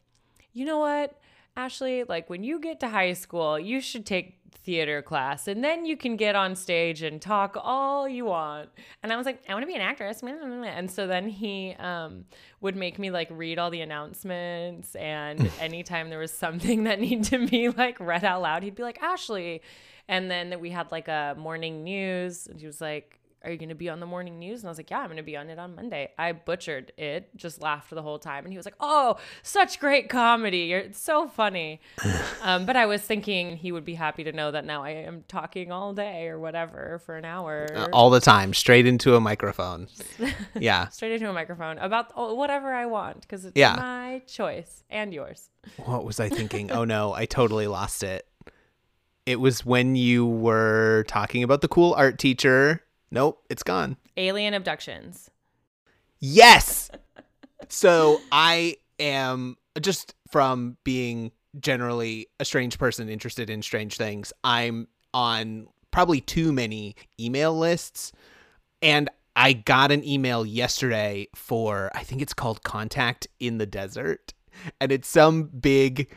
you know what, Ashley, like when you get to high school, you should take theater class and then you can get on stage and talk all you want. And I was like, I want to be an actress. And so then he um, would make me like read all the announcements. And anytime there was something that needed to be like read out loud, he'd be like, Ashley. And then we had like a morning news. And he was like, Are you going to be on the morning news? And I was like, Yeah, I'm going to be on it on Monday. I butchered it, just laughed the whole time. And he was like, Oh, such great comedy. You're it's so funny. um, but I was thinking he would be happy to know that now I am talking all day or whatever for an hour. Uh, all the time, straight into a microphone. Yeah. straight into a microphone about oh, whatever I want because it's Yeah. my choice and yours. What was I thinking? oh no, I totally lost it. It was when you were talking about the cool art teacher. Nope, it's gone. Alien abductions. Yes. so I am just from being generally a strange person interested in strange things. I'm on probably too many email lists and I got an email yesterday for I think it's called Contact in the Desert and it's some big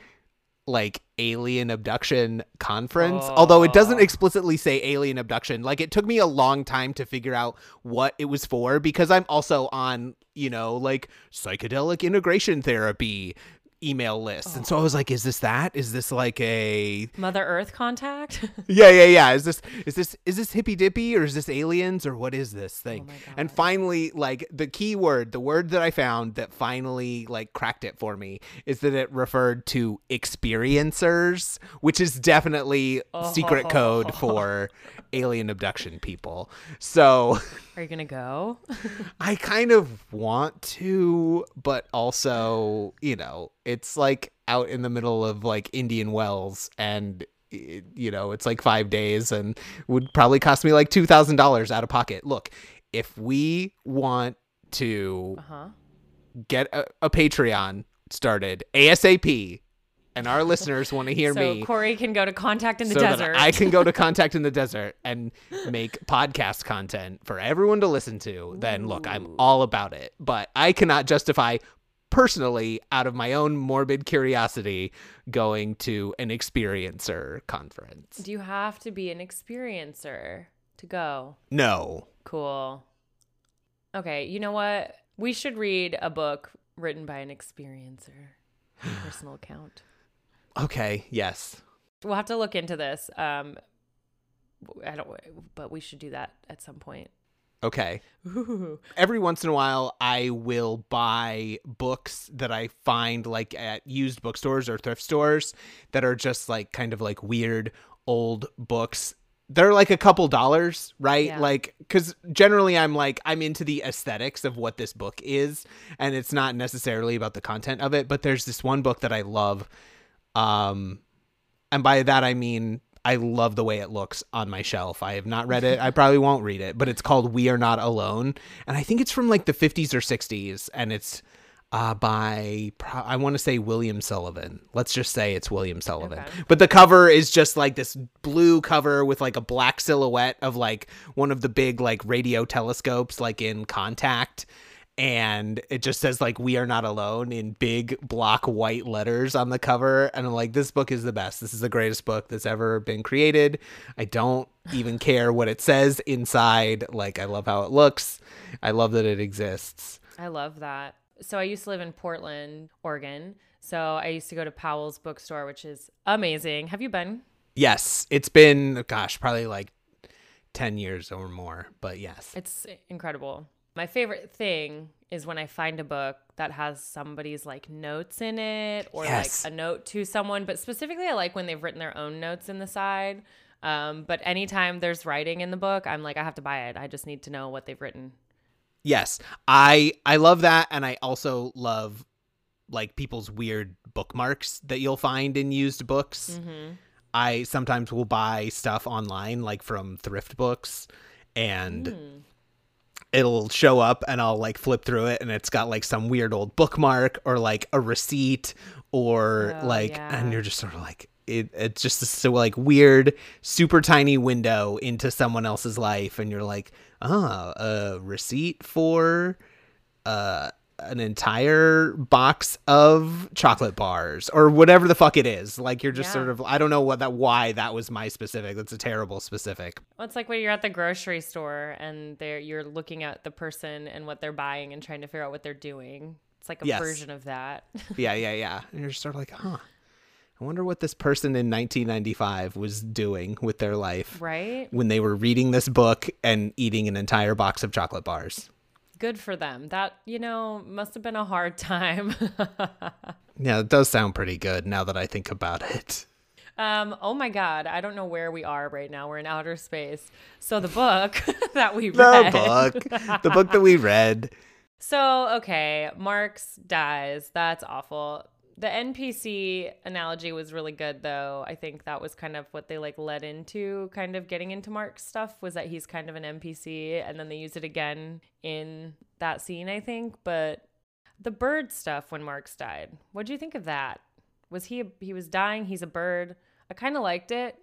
like alien abduction conference although it doesn't Oh. explicitly say alien abduction like it took me a long time to figure out what it was for because i'm also on you know like psychedelic integration therapy email lists and so i oh. was like is this that? Is this like a Mother Earth contact. yeah yeah yeah. Is this is this is this hippy dippy or is this aliens or what is this thing? Oh my and finally like the key word the word that i found that finally like cracked it for me is that it referred to experiencers which is definitely secret oh. code for alien abduction people. So Are you gonna go? i kind of want to but also you know it's like out in the middle of like indian wells and it- you know it's like five days and would probably cost me like $2000 out of pocket look if we want to Uh huh. get a, a patreon started asap and our listeners want to hear so me Korey can go to contact in the so desert. that I can go to Contact in the Desert and make podcast content for everyone to listen to, then look, I'm all about it. But I cannot justify personally, out of my own morbid curiosity, going to an experiencer conference. Do you have to be an experiencer to go? No. Cool. Okay, you know what? We should read a book written by an experiencer. Personal account. Okay, yes. We'll have to look into this. Um, I don't, but we should do that at some point. Okay. Ooh. Every once in a while, I will buy books that I find like at used bookstores or thrift stores that are just like kind of like weird old books. They're like a couple dollars, right? Yeah. Like, because generally I'm like, I'm into the aesthetics of what this book is, and it's not necessarily about the content of it. But there's this one book that I love. Um, and by that I mean I love the way it looks on my shelf. I have not read it. I probably won't read it, but it's called We Are Not Alone, and I think it's from like the 50s or 60s, and it's uh, by I want to say William Sullivan. Let's just say it's William Sullivan. Okay. But the cover is just like this blue cover with like a black silhouette of like one of the big like radio telescopes, like in Contact and it just says like we are not alone in big block white letters on the cover and i'm like this book is the best this is the greatest book that's ever been created i don't even care what it says inside like i love how it looks i love that it exists I love that. So I used to live in Portland, Oregon. So I used to go to Powell's bookstore, which is amazing. Have you been? yes it's been gosh probably like 10 years or more but yes It's incredible. My favorite thing is when I find a book that has somebody's like notes in it or Yes. like a note to someone, but specifically I like when they've written their own notes in the side. Um, but anytime there's writing in the book, I'm like, I have to buy it. I just need to know what they've written. Yes, I I love that, and I also love like people's weird bookmarks that you'll find in used books. Mm-hmm. I sometimes will buy stuff online, like from thrift books, and Mm. It'll show up, and I'll like flip through it, and it's got like some weird old bookmark or like a receipt or Oh, like, yeah. and you're just sort of like. It, it's just this so like weird, super tiny window into someone else's life, and you're like, ah, a receipt for uh an entire box of chocolate bars or whatever the fuck it is. Like you're just Yeah. sort of I don't know what that why that was my specific. That's a terrible specific. Well, it's like when you're at the grocery store and they're you're looking at the person and what they're buying and trying to figure out what they're doing. It's like a Yes. version of that. yeah, yeah, yeah. And you're just sort of like, huh. I wonder what this person in 1995 was doing with their life Right? when they were reading this book and eating an entire box of chocolate bars. Good for them. That, you know, must have been a hard time. Yeah, it does sound pretty good now that I think about it. um, oh my God. I don't know where we are right now. We're in outer space. So the book that we read. The book, the book that we read. So, okay, Marx dies. That's awful. The NPC analogy was really good though. I think that was kind of what they like led into kind of getting into Marx stuff was that he's kind of an NPC and then they use it again in that scene, I think, but the bird stuff when Marx died. What do you think of that? Was he he was dying, he's a bird. I kind of liked it.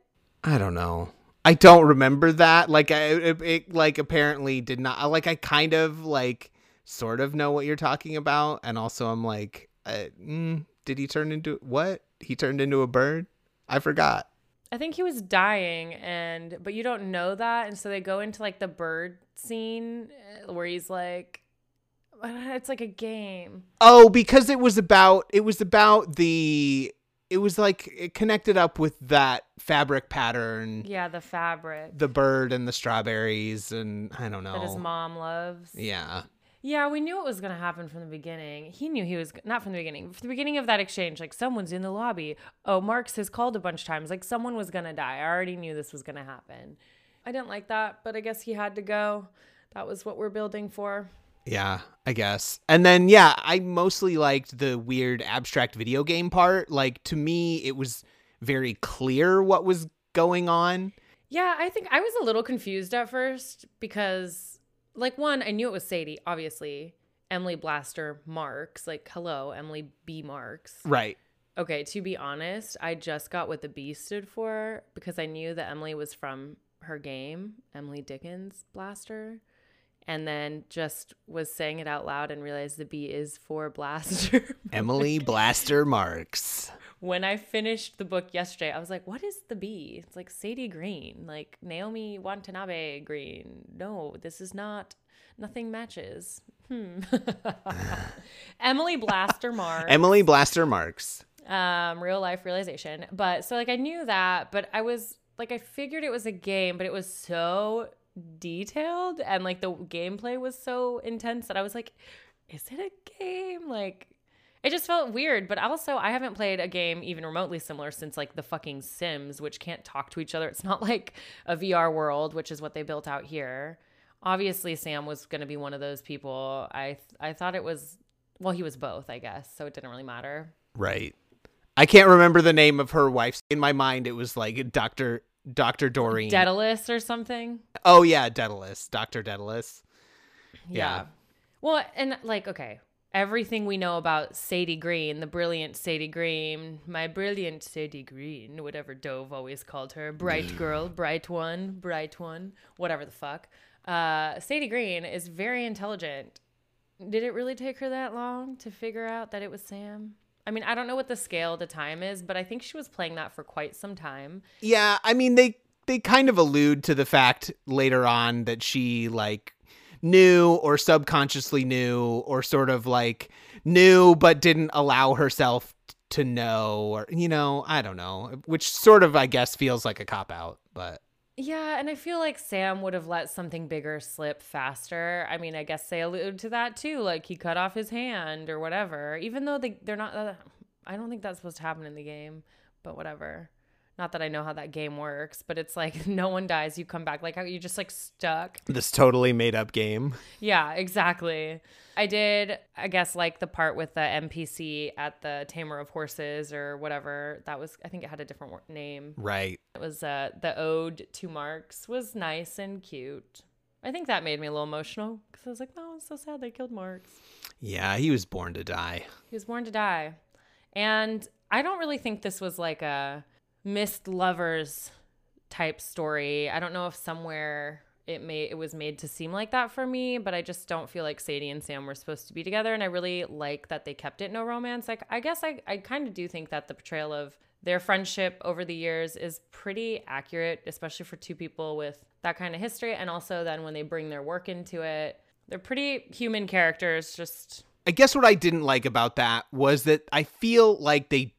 I don't know. I don't remember that. Like I it, it like apparently did not like I kind of like sort of know what you're talking about and also I'm like uh, mm, did he turn into what? He turned into a bird? I forgot. I think he was dying and but you don't know that and so they go into like the bird scene uh, where he's like it's like a game. Oh, because it was about it was about the it was like it connected up with that fabric pattern, Yeah, the fabric the bird and the strawberries and I don't know. that his mom loves. Yeah. Yeah, we knew it was going to happen from the beginning. He knew he was not from the beginning. From the beginning of that exchange, like someone's in the lobby. Oh, Marx has called a bunch of times. Like someone was going to die. I already knew this was going to happen. I didn't like that, but I guess he had to go. That was what we're building for. Yeah, I guess. And then yeah, I mostly liked the weird abstract video game part. Like to me it was very clear what was going on. Yeah, I think I was a little confused at first because, like, one, I knew it was Sadie, obviously. Emily Blaster Marx. Like, hello, Emily B. Marx. Right. Okay, to be honest, I just got what the B stood for because I knew that Emily was from her game, Emily Dickens Blaster, and then just was saying it out loud and realized the B is for Blaster. Emily Blaster Marx. When I finished the book yesterday, I was like, what is the B? It's like Sadie Green, like Naomi Watanabe Green. No, this is not, nothing matches. Hmm. Emily Blaster Marx. Emily Blaster Marx. um, real life realization. But so like I knew that, but I was like I figured it was a game, but it was so detailed and like the gameplay was so intense that I was like, is it a game? Like it just felt weird, but also I haven't played a game even remotely similar since like the fucking Sims, which can't talk to each other. It's not like a VR world, which is what they built out here. Obviously, Sam was going to be one of those people. I I thought it was well, he was both, I guess, so it didn't really matter. Right. I can't remember the name of her wife. In my mind it was like Dr. Dr. Doreen. Daedalus or something. oh yeah, Daedalus. Dr. Daedalus. Yeah. Yeah. Well, and like, okay, everything we know about Sadie Green, the brilliant Sadie Green, my brilliant Sadie Green, whatever Dov always called her, bright girl, bright one, bright one, whatever the fuck. Uh, Sadie Green is very intelligent. Did it really take her that long to figure out that it was Sam? I mean, I don't know what the scale of the time is, but I think she was playing that for quite some time. Yeah, I mean they they kind of allude to the fact later on that she like knew or subconsciously knew or sort of like knew but didn't allow herself to know or you know, I don't know, which sort of I guess feels like a cop out, but Yeah, and I feel like Sam would have let something bigger slip faster. I mean, I guess they allude to that too, like he cut off his hand or whatever. Even though they they're not, uh, I don't think that's supposed to happen in the game, but whatever. Not that I know how that game works, but it's like no one dies, you come back. Like how you just like stuck. this totally made up game. Yeah, exactly. I did, I guess, like the part with the NPC at the Tamer of Horses or whatever. That was, I think it had a different name. Right. It was uh, the ode to Marx was nice and cute. I think that made me a little emotional because I was like, "Oh, it's so sad they killed Marx. Yeah, he was born to die. He was born to die." And I don't really think this was like a missed lovers type story. I don't know if somewhere it made it was made to seem like that for me, but I just don't feel like Sadie and Sam were supposed to be together. And I really like that they kept it no romance. Like I guess I, I kind of do think that the portrayal of their friendship over the years is pretty accurate, especially for two people with that kind of history. And also then when they bring their work into it, they're pretty human characters, just I guess what I didn't like about that was that I feel like they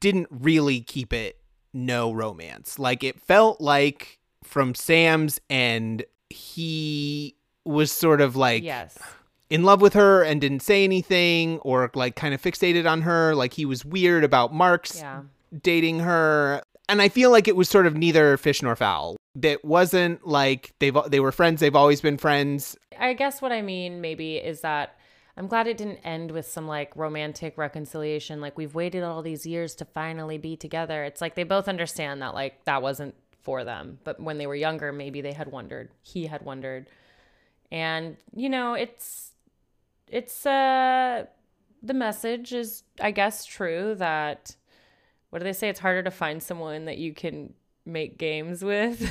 didn't really keep it no romance. Like it felt like from Sam's end, he was sort of like yes. in love with her and didn't say anything or like kind of fixated on her. Like he was weird about Marx Yeah. dating her. And I feel like it was sort of neither fish nor fowl. That wasn't like they've they were friends. They've always been friends. I guess what I mean maybe is that I'm glad it didn't end with some like romantic reconciliation. Like we've waited all these years to finally be together. It's like they both understand that like that wasn't for them. But when they were younger, maybe they had wondered. He had wondered. And you know, it's it's uh the message is I guess true that what do they say? It's harder to find someone that you can make games with.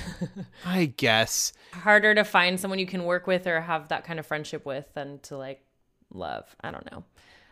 I guess. harder to find someone you can work with or have that kind of friendship with than to like love. I don't know.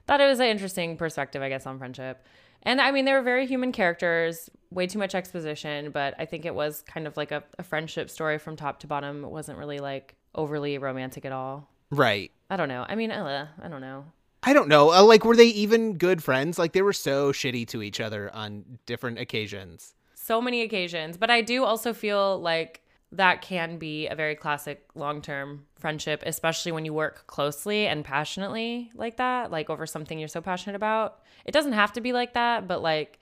Thought it was an interesting perspective, I guess, on friendship. And I mean, they were very human characters, way too much exposition, but I think it was kind of like a, a friendship story from top to bottom. It wasn't really like overly romantic at all. Right. I don't know. I mean, uh, I don't know. I don't know. Uh, like, were they even good friends? Like, they were so shitty to each other on different occasions. so many occasions. But I do also feel like that can be a very classic long term friendship, especially when you work closely and passionately like that, like over something you're so passionate about. It doesn't have to be like that, but like,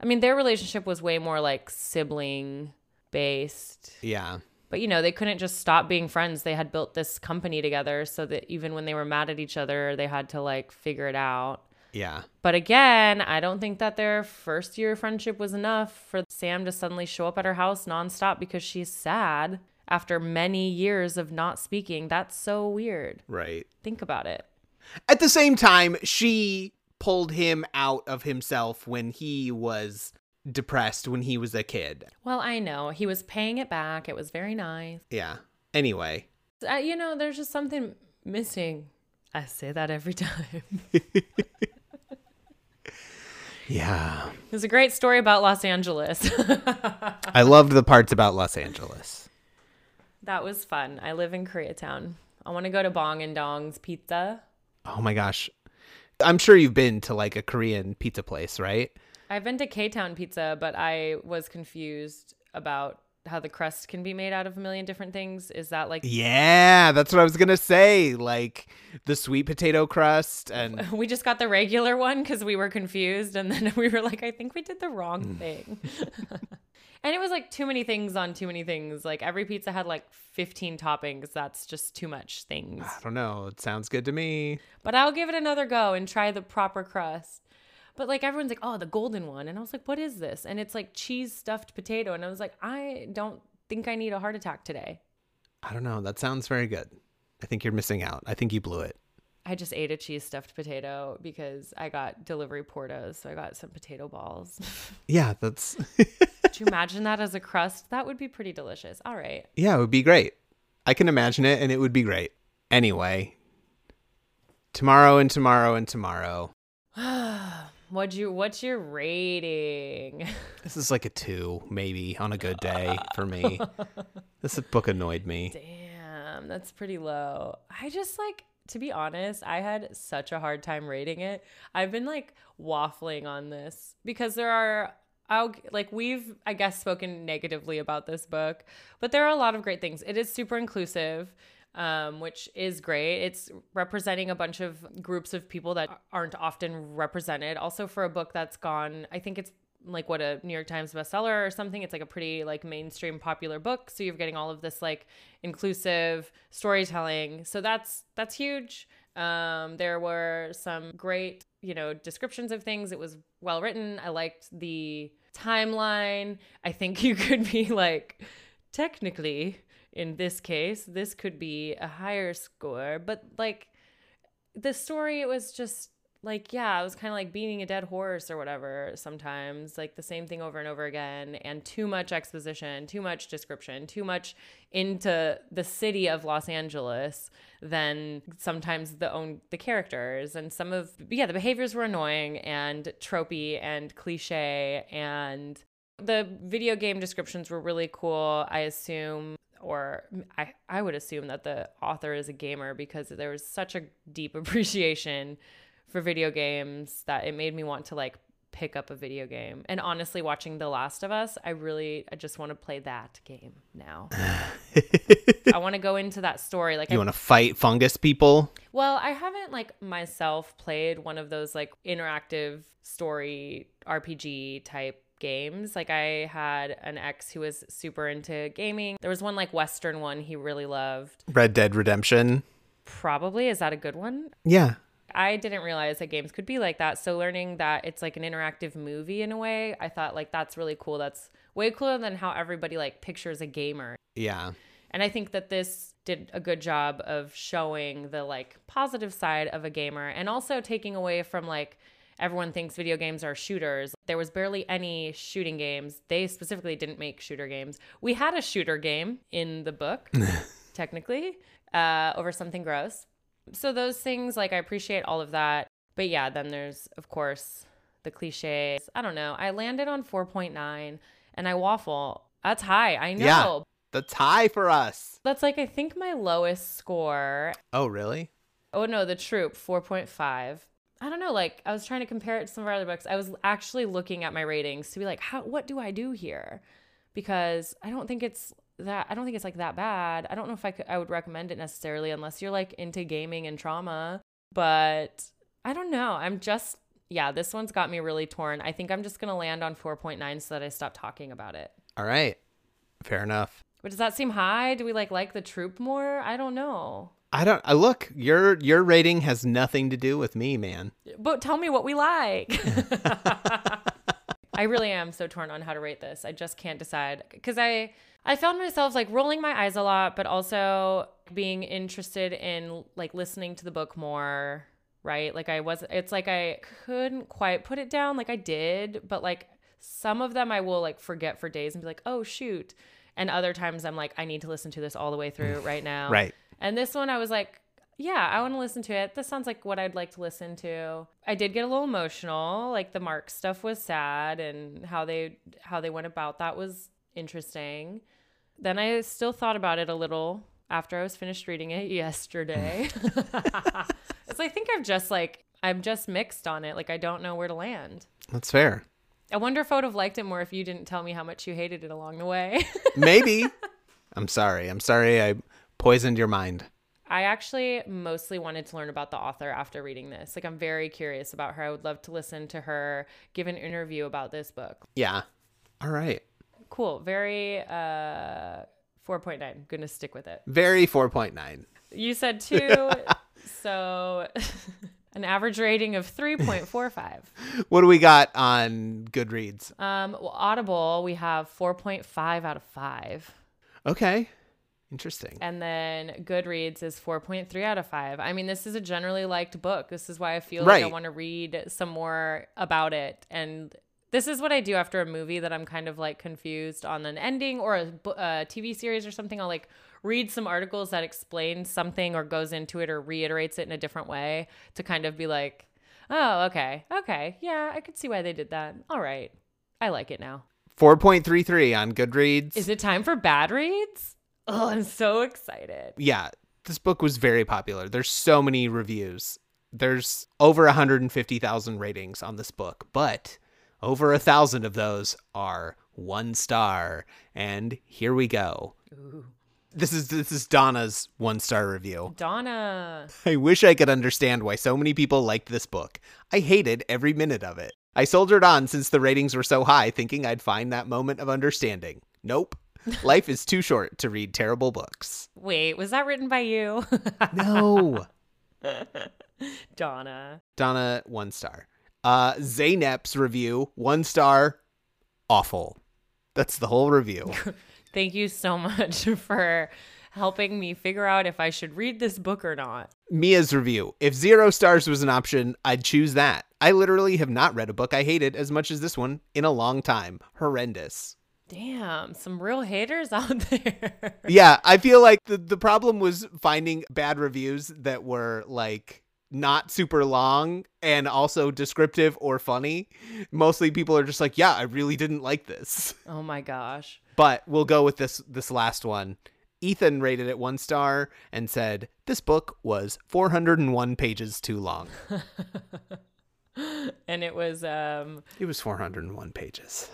I mean, their relationship was way more like sibling based. Yeah. But you know, they couldn't just stop being friends. They had built this company together so that even when they were mad at each other, they had to like figure it out. Yeah. But again, I don't think that their first year of friendship was enough for Sam to suddenly show up at her house nonstop because she's sad after many years of not speaking. That's so weird. Right. Think about it. At the same time, she pulled him out of himself when he was depressed when he was a kid. Well, I know. He was paying it back. It was very nice. Yeah. Anyway. Uh, you know, there's just something missing. I say that every time. Yeah. It was a great story about Los Angeles. I loved the parts about Los Angeles. that was fun. I live in Koreatown. I want to go to Bong and Dong's Pizza. Oh my gosh. I'm sure you've been to like a Korean pizza place, right? I've been to K Town Pizza, but I was confused about how the crust can be made out of a million different things. Is that like Yeah, that's what I was going to say. Like the sweet potato crust and we just got the regular one because we were confused, and then we were like, I think we did the wrong mm. thing. and it was like too many things on too many things. Like every pizza had like 15 toppings. That's just too much things. I don't know. It sounds good to me. But I'll give it another go and try the proper crust. But like everyone's like, oh, the golden one. And I was like, what is this? And it's like cheese stuffed potato. And I was like, I don't think I need a heart attack today. I don't know. That sounds very good. I think you're missing out. I think you blew it. I just ate a cheese stuffed potato because I got delivery Porto's. So I got some potato balls. Yeah, that's Could you imagine that as a crust? That would be pretty delicious. All right. Yeah, it would be great. I can imagine it and it would be great. Anyway, tomorrow and tomorrow and tomorrow. What'd you what's your rating? This is like a 2 maybe on a good day for me. This book annoyed me. Damn, that's pretty low. I just like to be honest, I had such a hard time rating it. I've been like waffling on this because there are I'll like we've I guess spoken negatively about this book, but there are a lot of great things. It is super inclusive. Um, which is great. It's representing a bunch of groups of people that aren't often represented. Also, for a book that's gone, I think it's like what a New York Times bestseller or something. It's like a pretty like mainstream popular book. So you're getting all of this like inclusive storytelling. So that's that's huge. Um, there were some great, you know, descriptions of things. It was well written. I liked the timeline. I think you could be like technically in this case, this could be a higher score, but like the story it was just like yeah it was kind of like beating a dead horse or whatever sometimes like the same thing over and over again and too much exposition too much description too much into the city of los angeles than sometimes the own the characters and some of yeah the behaviors were annoying and tropey and cliche and the video game descriptions were really cool i assume or I, I would assume that the author is a gamer because there was such a deep appreciation for video games that it made me want to like pick up a video game. And honestly, watching The Last of Us, I really I just want to play that game now. I want to go into that story. Like you want to fight fungus people? well, I haven't like myself played one of those like interactive story RPG type games. Like I had an ex who was super into gaming. There was one like western one he really loved. Red Dead Redemption. Probably is that a good one? Yeah. I didn't realize that games could be like that. So learning that it's like an interactive movie in a way, I thought like that's really cool. That's way cooler than how everybody like pictures a gamer. Yeah. And I think that this did a good job of showing the like positive side of a gamer and also taking away from like everyone thinks video games are shooters. There was barely any shooting games. They specifically didn't make shooter games. We had a shooter game in the book, technically, uh, over something gross. So those things, like I appreciate all of that. But yeah, then there's of course the cliches. I don't know. I landed on 4.9 and I waffle. That's high. I know. Yeah. The tie for us. That's like I think my lowest score. Oh, really? Oh no, the troop 4.5. I don't know, like I was trying to compare it to some of our other books. I was actually looking at my ratings to be like, how what do I do here? Because I don't think it's that I don't think it's like that bad. I don't know if I could I would recommend it necessarily unless you're like into gaming and trauma. But I don't know. I'm just yeah, this one's got me really torn. I think I'm just gonna land on 4.9 so that I stop talking about it. All right. Fair enough. But does that seem high? Do we like like the troop more? I don't know. I don't I look, your your rating has nothing to do with me, man. But tell me what we like. I really am so torn on how to rate this. I just can't decide because I I found myself like rolling my eyes a lot, but also being interested in like listening to the book more. Right? Like I was. It's like I couldn't quite put it down. Like I did, but like some of them I will like forget for days and be like, oh shoot. And other times I'm like, I need to listen to this all the way through right now. Right. And this one, I was like, yeah, I want to listen to it. This sounds like what I'd like to listen to. I did get a little emotional. Like the Marx stuff was sad, and how they how they went about that was interesting. Then I still thought about it a little after I was finished reading it yesterday. so I think I've just like I'm just mixed on it. Like I don't know where to land. That's fair. I wonder if I would have liked it more if you didn't tell me how much you hated it along the way. Maybe. I'm sorry. I'm sorry I poisoned your mind. I actually mostly wanted to learn about the author after reading this. Like, I'm very curious about her. I would love to listen to her give an interview about this book. Yeah. All right. Cool. Very uh 4.9. Gonna stick with it. Very 4.9. You said two, so an average rating of 3.45. What do we got on Goodreads? Um, well, Audible, we have 4.5 out of 5. Okay. Interesting. And then Goodreads is 4.3 out of 5. I mean, this is a generally liked book. This is why I feel like I want to read some more about it. And this is what I do after a movie that I'm kind of like confused on an ending or a, a TV series or something. I'll like read some articles that explain something or goes into it or reiterates it in a different way to kind of be like, oh, okay, okay. Yeah, I could see why they did that. All right. I like it now. 4.33 on Goodreads. Is it time for bad reads? Oh, I'm so excited. yeah, this book was very popular. There's so many reviews. There's over 150,000 ratings on this book, but over a thousand of those are one star. And here we go. Ooh. This is this is Donna's one star review. Donna. I wish I could understand why so many people liked this book. I hated every minute of it. I soldiered on since the ratings were so high, thinking I'd find that moment of understanding. Nope. Life is too short to read terrible books. Wait, was that written by you? No. Donna. Donna, one star. Uh, Zaynep's review, one star, awful. That's the whole review. Thank you so much for helping me figure out if I should read this book or not. Mia's review. If zero stars was an option, I'd choose that. I literally have not read a book I hated as much as this one in a long time. Horrendous. Damn, some real haters out there. Yeah, I feel like the, the problem was finding bad reviews that were like not super long and also descriptive or funny. Mostly people are just like, yeah, I really didn't like this. oh my gosh. But we'll go with this this last one. Ethan rated it one star and said this book was 401 pages too long. and it was um It was 401 pages.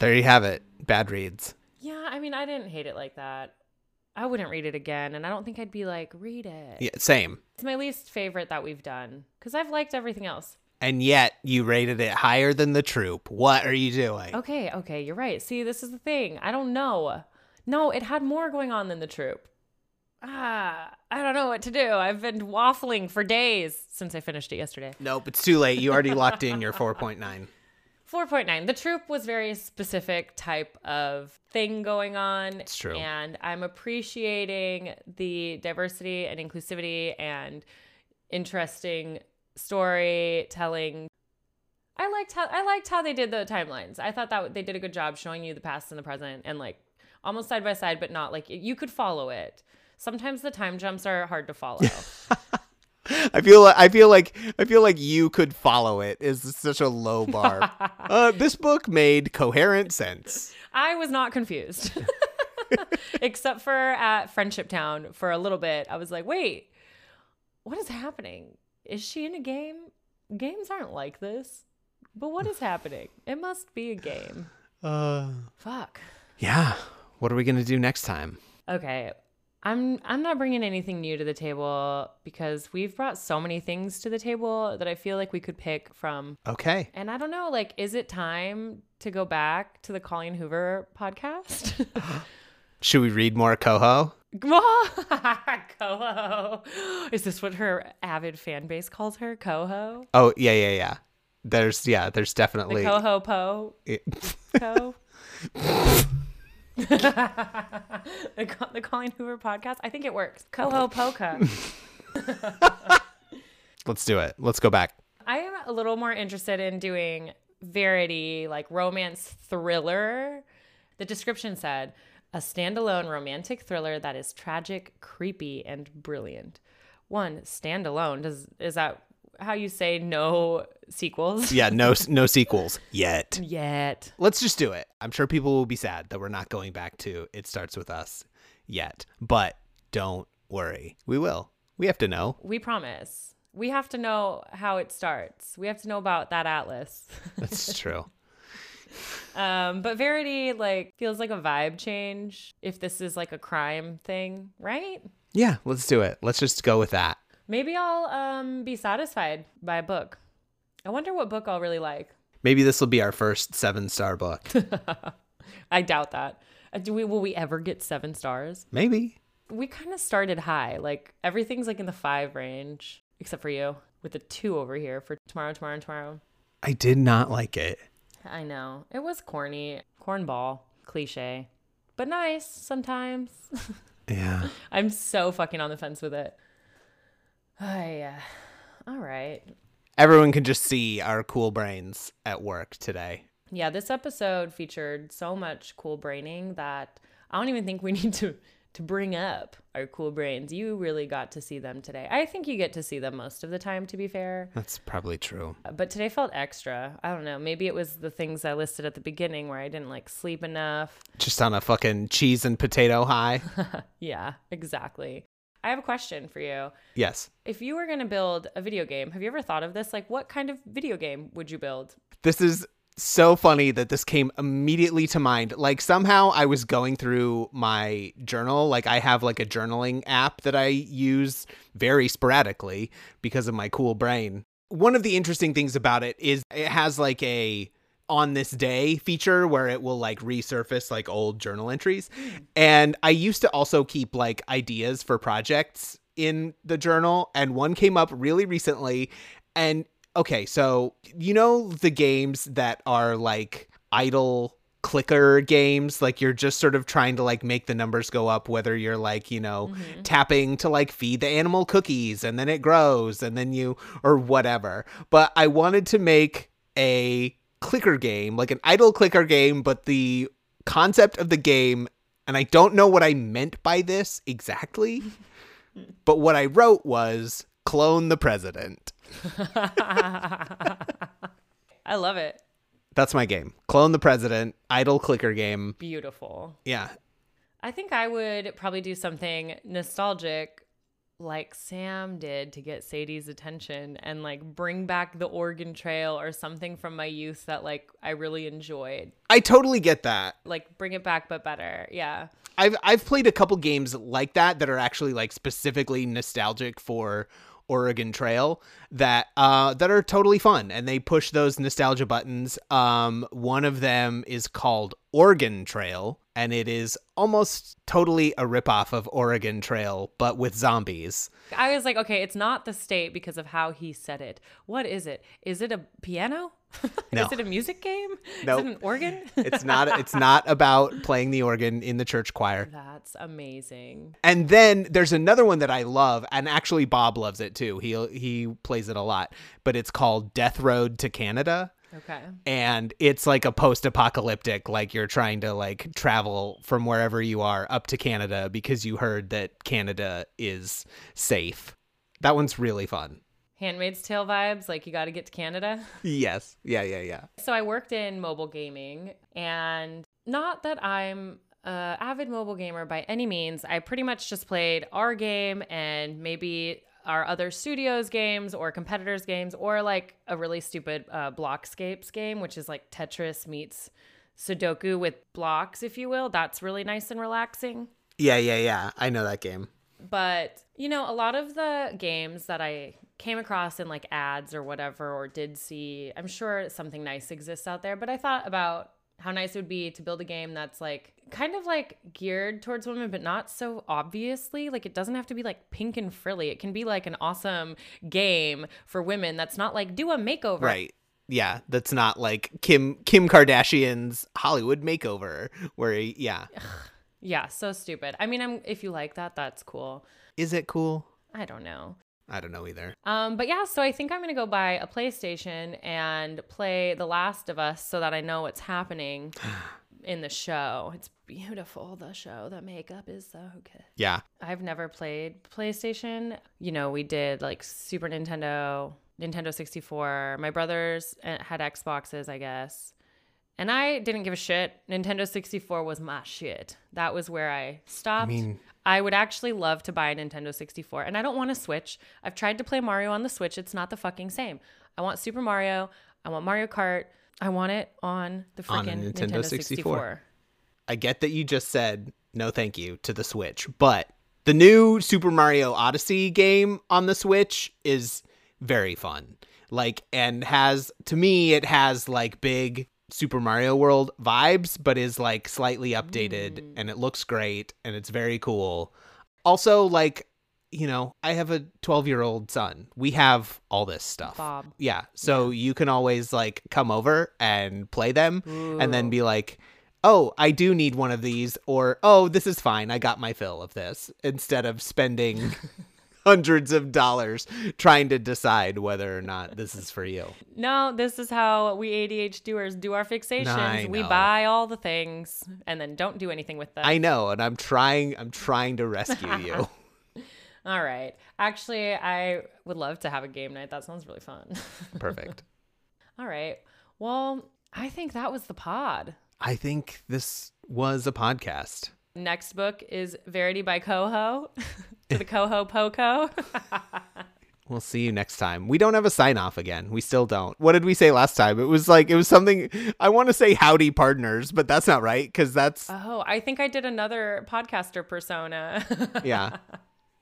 There you have it. Bad reads. yeah, I mean, I didn't hate it like that. I wouldn't read it again, and I don't think I'd be like, read it. Yeah, same. It's my least favorite that we've done because I've liked everything else. And yet you rated it higher than the troop. What are you doing? Okay, okay, you're right. See, this is the thing. I don't know. No, it had more going on than the troop. Ah, I don't know what to do. I've been waffling for days since I finished it yesterday. Nope, it's too late. You already locked in your 4.9. 4.9. The troop was very specific type of thing going on. It's true. And I'm appreciating the diversity and inclusivity and interesting storytelling. I liked how I liked how they did the timelines. I thought that they did a good job showing you the past and the present and like almost side by side, but not like you could follow it. Sometimes the time jumps are hard to follow. I feel like I feel like I feel like you could follow it is such a low bar. uh, this book made coherent sense. I was not confused. Except for at Friendship Town for a little bit. I was like, wait, what is happening? Is she in a game? Games aren't like this. But what is happening? It must be a game. Uh, Fuck. yeah. What are we gonna do next time? Okay. I'm I'm not bringing anything new to the table because we've brought so many things to the table that I feel like we could pick from. Okay. And I don't know, like, is it time to go back to the Colleen Hoover podcast? Should we read more Coho? Coho. Is this what her avid fan base calls her? Coho? Oh yeah, yeah, yeah. There's yeah, there's The definitely Coho Po? Co? the, Co- the Colleen Hoover podcast? I think it works. Coho Poca. Let's do it. Let's go back. I am a little more interested in doing Verity, like romance thriller. The description said a standalone romantic thriller that is tragic, creepy, and brilliant. One, standalone. Does is that how you say no sequels? Yeah, no no sequels yet. Yet. Let's just do it. I'm sure people will be sad that we're not going back to It Starts With Us yet. But don't worry. We will. We have to know. We promise. We have to know how it starts. We have to know about that atlas. That's true. um, but Verity like feels like a vibe change if this is like a crime thing, right? Yeah, let's do it. Let's just go with that. Maybe I'll um, be satisfied by a book. I wonder what book I'll really like. Maybe this will be our first seven star book. I doubt that. Uh, Do we? Will we ever get seven stars? Maybe. We kind of started high. Like everything's like in the five range, except for you with the two over here for tomorrow, tomorrow, and tomorrow. I did not like it. I know it was corny, cornball, cliche, but nice sometimes. Yeah. I'm so fucking on the fence with it. Oh yeah. All right. Everyone can just see our cool brains at work today. Yeah, this episode featured so much cool braining that I don't even think we need to to bring up our cool brains. You really got to see them today. I think you get to see them most of the time to be fair. That's probably true. Uh, but today felt extra. I don't know. Maybe it was the things I listed at the beginning where I didn't like sleep enough. Just on a fucking cheese and potato high. Yeah, exactly. I have a question for you. yes. If you were going to build a video game, have you ever thought of this? Like, what kind of video game would you build? This is so funny that this came immediately to mind. Like somehow I was going through my journal. Like I have like a journaling app that I use very sporadically because of my cool brain. One of the interesting things about it is it has like a on this day feature where it will like resurface like old journal entries. And I used to also keep like ideas for projects in the journal and one came up really recently. And okay, so you know the games that are like idle clicker games? Like you're just sort of trying to like make the numbers go up whether you're like you know mm-hmm. tapping to like feed the animal cookies and then it grows and then you or whatever. But i wanted to make a clicker game like an idle clicker game but the concept of the game and i don't know what i meant by this exactly but what i wrote was clone the president I love it. That's my game. Clone the president, idle clicker game. Beautiful. Yeah. I think I would probably do something nostalgic like Sam did to get Sadie's attention and like bring back the Oregon Trail or something from my youth that like I really enjoyed. I totally get that. Like bring it back but better. Yeah. I've I've played a couple games like that that are actually like specifically nostalgic for Oregon Trail that uh that are totally fun and they push those nostalgia buttons. Um one of them is called Oregon Trail and it is almost totally a ripoff of Oregon Trail but with zombies. I was like, okay, it's not the state because of how he said it. What is it? Is it a piano? No. is it a music game? Nope. Is it an organ? It's not it's not about playing the organ in the church choir. That's amazing. And then there's another one that I love, and actually Bob loves it too. He he plays it a lot, but it's called Death Road to Canada. Okay. And it's like a post-apocalyptic, like you're trying to like travel from wherever you are up to Canada because you heard that Canada is safe. That one's really fun. Handmaid's Tale vibes, like you got to get to Canada. Yes. Yeah, yeah, yeah. So I worked in mobile gaming, and not that I'm a avid mobile gamer by any means. I pretty much just played our game and maybe our other studios games or competitors games or like a really stupid uh, blockscapes game, which is like Tetris meets Sudoku with blocks, if you will. That's really nice and relaxing. Yeah, yeah, yeah. I know that game. But, you know, a lot of the games that I came across in like ads or whatever, or did see, I'm sure something nice exists out there. But I thought about how nice it would be to build a game that's like kind of like geared towards women, but not so obviously. Like it doesn't have to be like pink and frilly. It can be like an awesome game for women that's not like do a makeover. Right. Yeah, that's not like Kim Kim Kardashian's Hollywood makeover where yeah. Yeah, so stupid. I mean, I'm if you like that, that's cool. Is it cool? I don't know. I don't know either. Um, but yeah, so I think I'm gonna go buy a PlayStation and play The Last of Us so that I know what's happening in the show. It's beautiful. The show, the makeup is so good. Yeah. I've never played PlayStation. You know, we did like Super Nintendo, Nintendo 64. My brothers uh, had Xboxes, I guess. And I didn't give a shit. Nintendo 64 was my shit. That was where I stopped. I mean- would actually love to buy a Nintendo 64. And I don't want a Switch. I've tried to play Mario on the Switch. It's not the fucking same. I want Super Mario. I want Mario Kart. I want it on the On freaking Nintendo Nintendo, 64. 64. I get that you just said no thank you to the Switch, but the new Super Mario Odyssey game on the Switch is very fun. Like and has to me it has like big Super Mario World vibes, but is like slightly updated mm. and it looks great and it's very cool. Also like you know, I have a 12 year old son. We have all this stuff. Bob. Yeah. So you can always like come over and play them and then be like, oh, I do need one of these, or oh, this is fine. I got my fill of this instead of spending hundreds of dollars trying to decide whether or not this is for you. No, this is how we ADHDers do our fixations. I We buy all the things and then don't do anything with them. I know, and I'm trying I'm trying to rescue you. all right. Actually, I would love to have a game night. That sounds really fun. Perfect. all right. Well, I think that was the pod. I think this was a podcast. Next book is Verity by Coho. The Coho Poco. We'll see you next time. We don't have a sign off again. We still don't. What did we say last time? It was like it was something I want to say howdy partners, but that's not right cuz that's oh, I think I did another podcaster persona. yeah.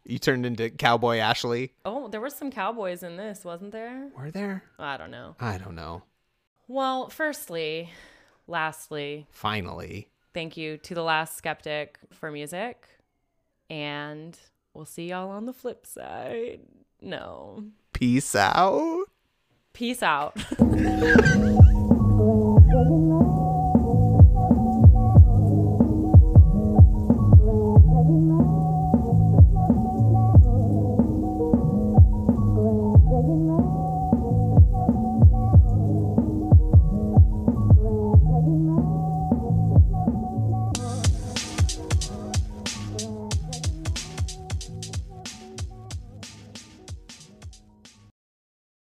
You turned into Cowboy Ashley. oh, there were some cowboys in this, wasn't there? Were there? I don't know. I don't know. Well, firstly, lastly, Finally. Thank you to the Last Skeptik for music and we'll see y'all on the flip side. No. Peace out. peace out